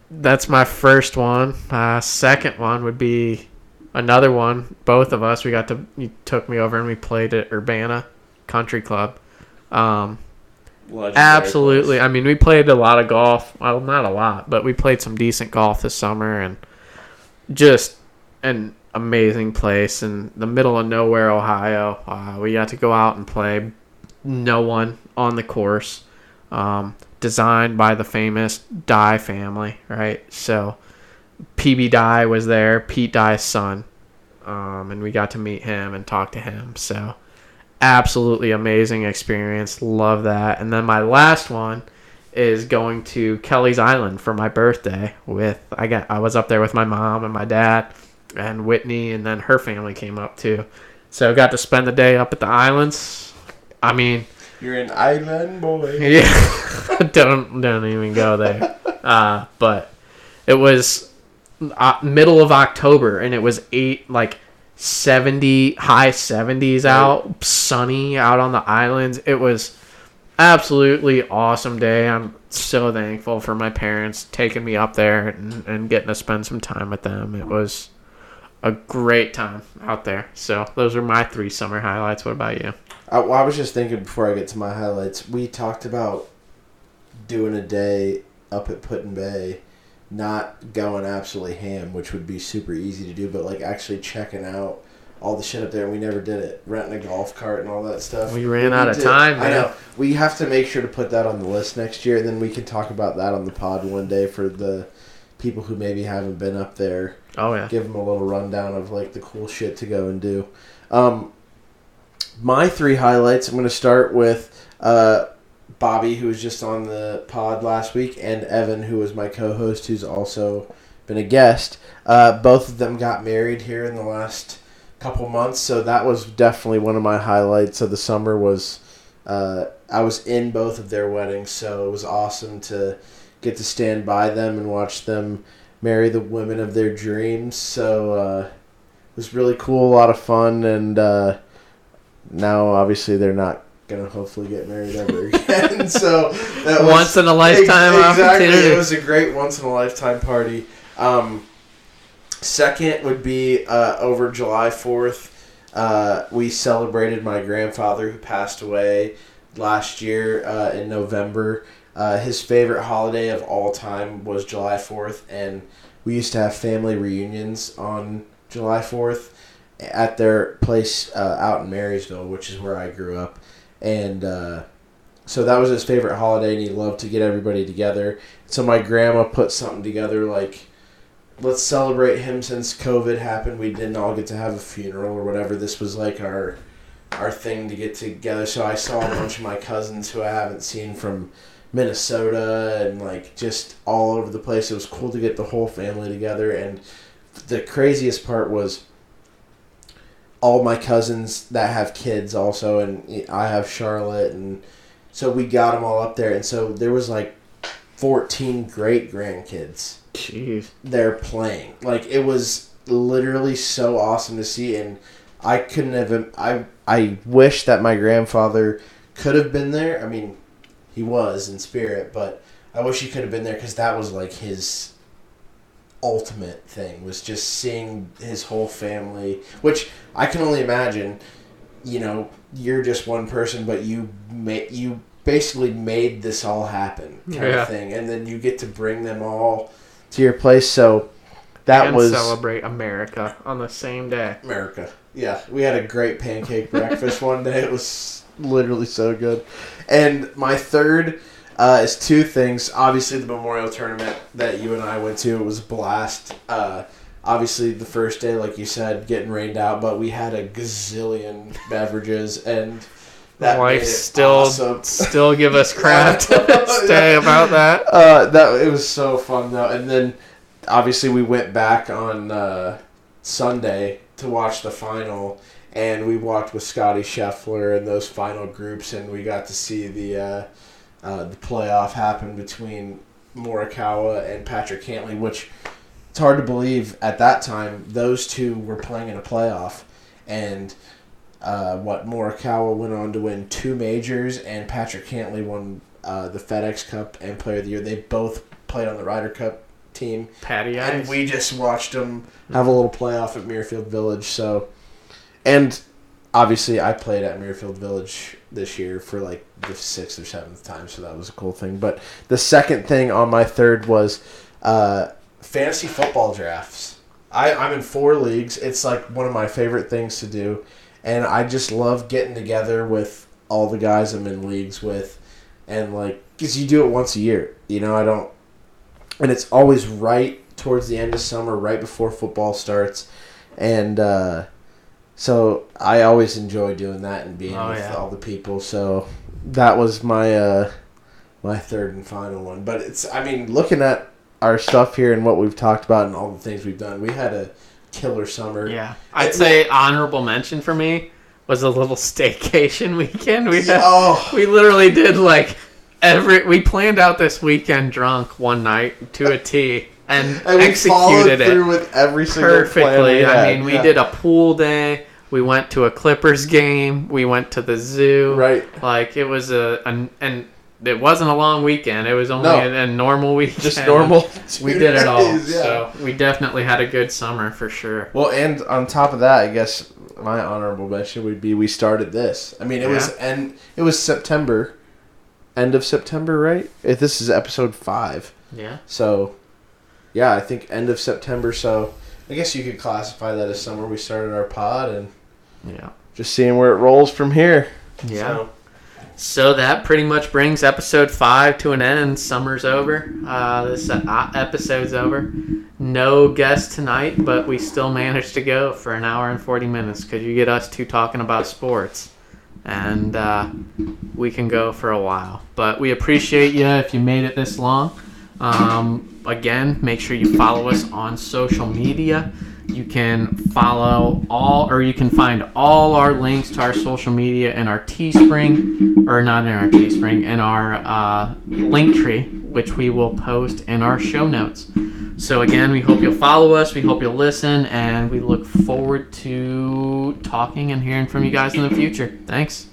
that's my first one. Uh, second one would be another one. Both of us, we got to. You took me over and we played at Urbana Country Club. Um, Legendary absolutely. place. I mean, we played a lot of golf. Well, not a lot, but we played some decent golf this summer, and just an amazing place in the middle of nowhere, Ohio. Uh, we got to go out and play. No one on the course. Um, designed by the famous Dye family, right? So PB Dye was there, Pete Dye's son, um, and we got to meet him and talk to him. So absolutely amazing experience. Love that. And then my last one is going to Kelleys Island for my birthday. With I got I was up there with my mom and my dad and Whitney, and then her family came up too. So got to spend the day up at the islands. I mean. You're an island boy. *laughs* Yeah, *laughs* don't don't even go there. *laughs* Uh, but it was uh, middle of October, and it was eight like seventy high seventies out, sunny out on the islands. It was absolutely awesome day. I'm so thankful for my parents taking me up there and, and getting to spend some time with them. It was a great time out there. So those are my three summer highlights. What about you? I, well, I was just thinking before I get to my highlights. We talked about doing a day up at Put-in-Bay, not going absolutely ham, which would be super easy to do, but like actually checking out all the shit up there. We never did it. Renting a golf cart and all that stuff. We ran out need of to- time, I know. We have to make sure to put that on the list next year, and then we can talk about that on the pod one day for the people who maybe haven't been up there Oh yeah. give them a little rundown of like the cool shit to go and do. Um, my three highlights. I'm going to start with uh, Bobby, who was just on the pod last week, and Evan, who was my co-host, who's also been a guest. Uh, both of them got married here in the last couple months, so that was definitely one of my highlights of the summer. Was uh, I was in both of their weddings, so it was awesome to get to stand by them and watch them marry the women of their dreams. So uh, it was really cool, a lot of fun, and uh, now obviously they're not gonna hopefully get married ever *laughs* again. so that was Once in a lifetime Ex- exactly. opportunity. It was a great once in a lifetime party. Um, second would be uh, over July fourth. Uh, we celebrated my grandfather who passed away last year uh, in November. Uh, his favorite holiday of all time was July 4th, and we used to have family reunions on July 4th at their place uh, out in Marysville, which is where I grew up. And uh, so that was his favorite holiday, and he loved to get everybody together. So my grandma put something together like, let's celebrate him since COVID happened. We didn't all get to have a funeral or whatever. This was like our our thing to get together. So I saw a bunch of my cousins who I haven't seen from Minnesota and like just all over the place. It was cool to get the whole family together and the craziest part was all my cousins that have kids also and I have Charlotte and so we got them all up there and so there was like 14 great grandkids Jeez. there playing. Like it was literally so awesome to see and I couldn't have I I wish that my grandfather could have been there. I mean, he was in spirit, but I wish he could have been there cuz that was like his ultimate thing was just seeing his whole family, which I can only imagine, you know, you're just one person but you made you basically made this all happen kind Yeah. of thing and then you get to bring them all to your place so that and was celebrate America on the same day. America. Yeah, we had a great pancake breakfast one day. It was literally so good. And my third uh, is two things. Obviously, the memorial tournament that you and I went to it was a blast. Uh, obviously, the first day, like you said, getting rained out, but we had a gazillion beverages and. That Wife still awesome. still give us *laughs* crap to this about that. Uh, that it was so fun though, and then obviously we went back on uh, Sunday to watch the final, and we walked with Scottie Scheffler and those final groups, and we got to see the uh, uh, the playoff happen between Morikawa and Patrick Cantlay, which it's hard to believe at that time those two were playing in a playoff, and. Uh, what Morikawa went on to win two majors, and Patrick Cantlay won uh, the FedEx Cup and Player of the Year. They both played on the Ryder Cup team, Patty and we just watched them have a little playoff at Muirfield Village. So, and obviously, I played at Muirfield Village this year for like the sixth or seventh time, so that was a cool thing. But the second thing on my third was uh, fantasy football drafts. I, I'm in four leagues. It's like one of my favorite things to do, and I just love getting together with all the guys I'm in leagues with, and like, cause you do it once a year. You know, I don't, and it's always right towards the end of summer, right before football starts, and uh, so I always enjoy doing that and being Oh, with yeah. all the people. So that was my uh, my third and final one. But it's, I mean, looking at our stuff here and what we've talked about and all the things we've done, we had a killer summer. Yeah, I'd say honorable mention for me was a little *laughs* staycation weekend. We had, Oh, we literally did like every we planned out this weekend drunk one night to a T and, and we followed executed through it with every single plan perfectly. I mean, we Yeah. did a pool day. We went to a Clippers game. We went to the zoo. right. Like it was a, an and it wasn't a long weekend. It was only No. a, a normal weekend. Just normal. *laughs* We did it all. days, yeah. So we definitely had a good summer for sure. Well, and on top of that, I guess my honorable mention would be we started this. I mean, it was and it was September, end of September, right? If this is episode five, Yeah. so yeah, I think end of September. So I guess you could classify that as summer we started our pod and Yeah. just seeing where it rolls from here. Yeah. So, So that pretty much brings episode five to an end. Summer's over. Uh, this uh, episode's over. No guest tonight, but we still managed to go for an hour and 40 minutes because you get us two talking about sports. And uh, we can go for a while. But we appreciate you if you made it this long. Um, again, make sure you follow us on social media. You can follow all, or you can find all our links to our social media in our Teespring, or not in our Teespring, in our uh, Linktree, which we will post in our show notes. So again, we hope you'll follow us. We hope you'll listen, and we look forward to talking and hearing from you guys in the future. Thanks.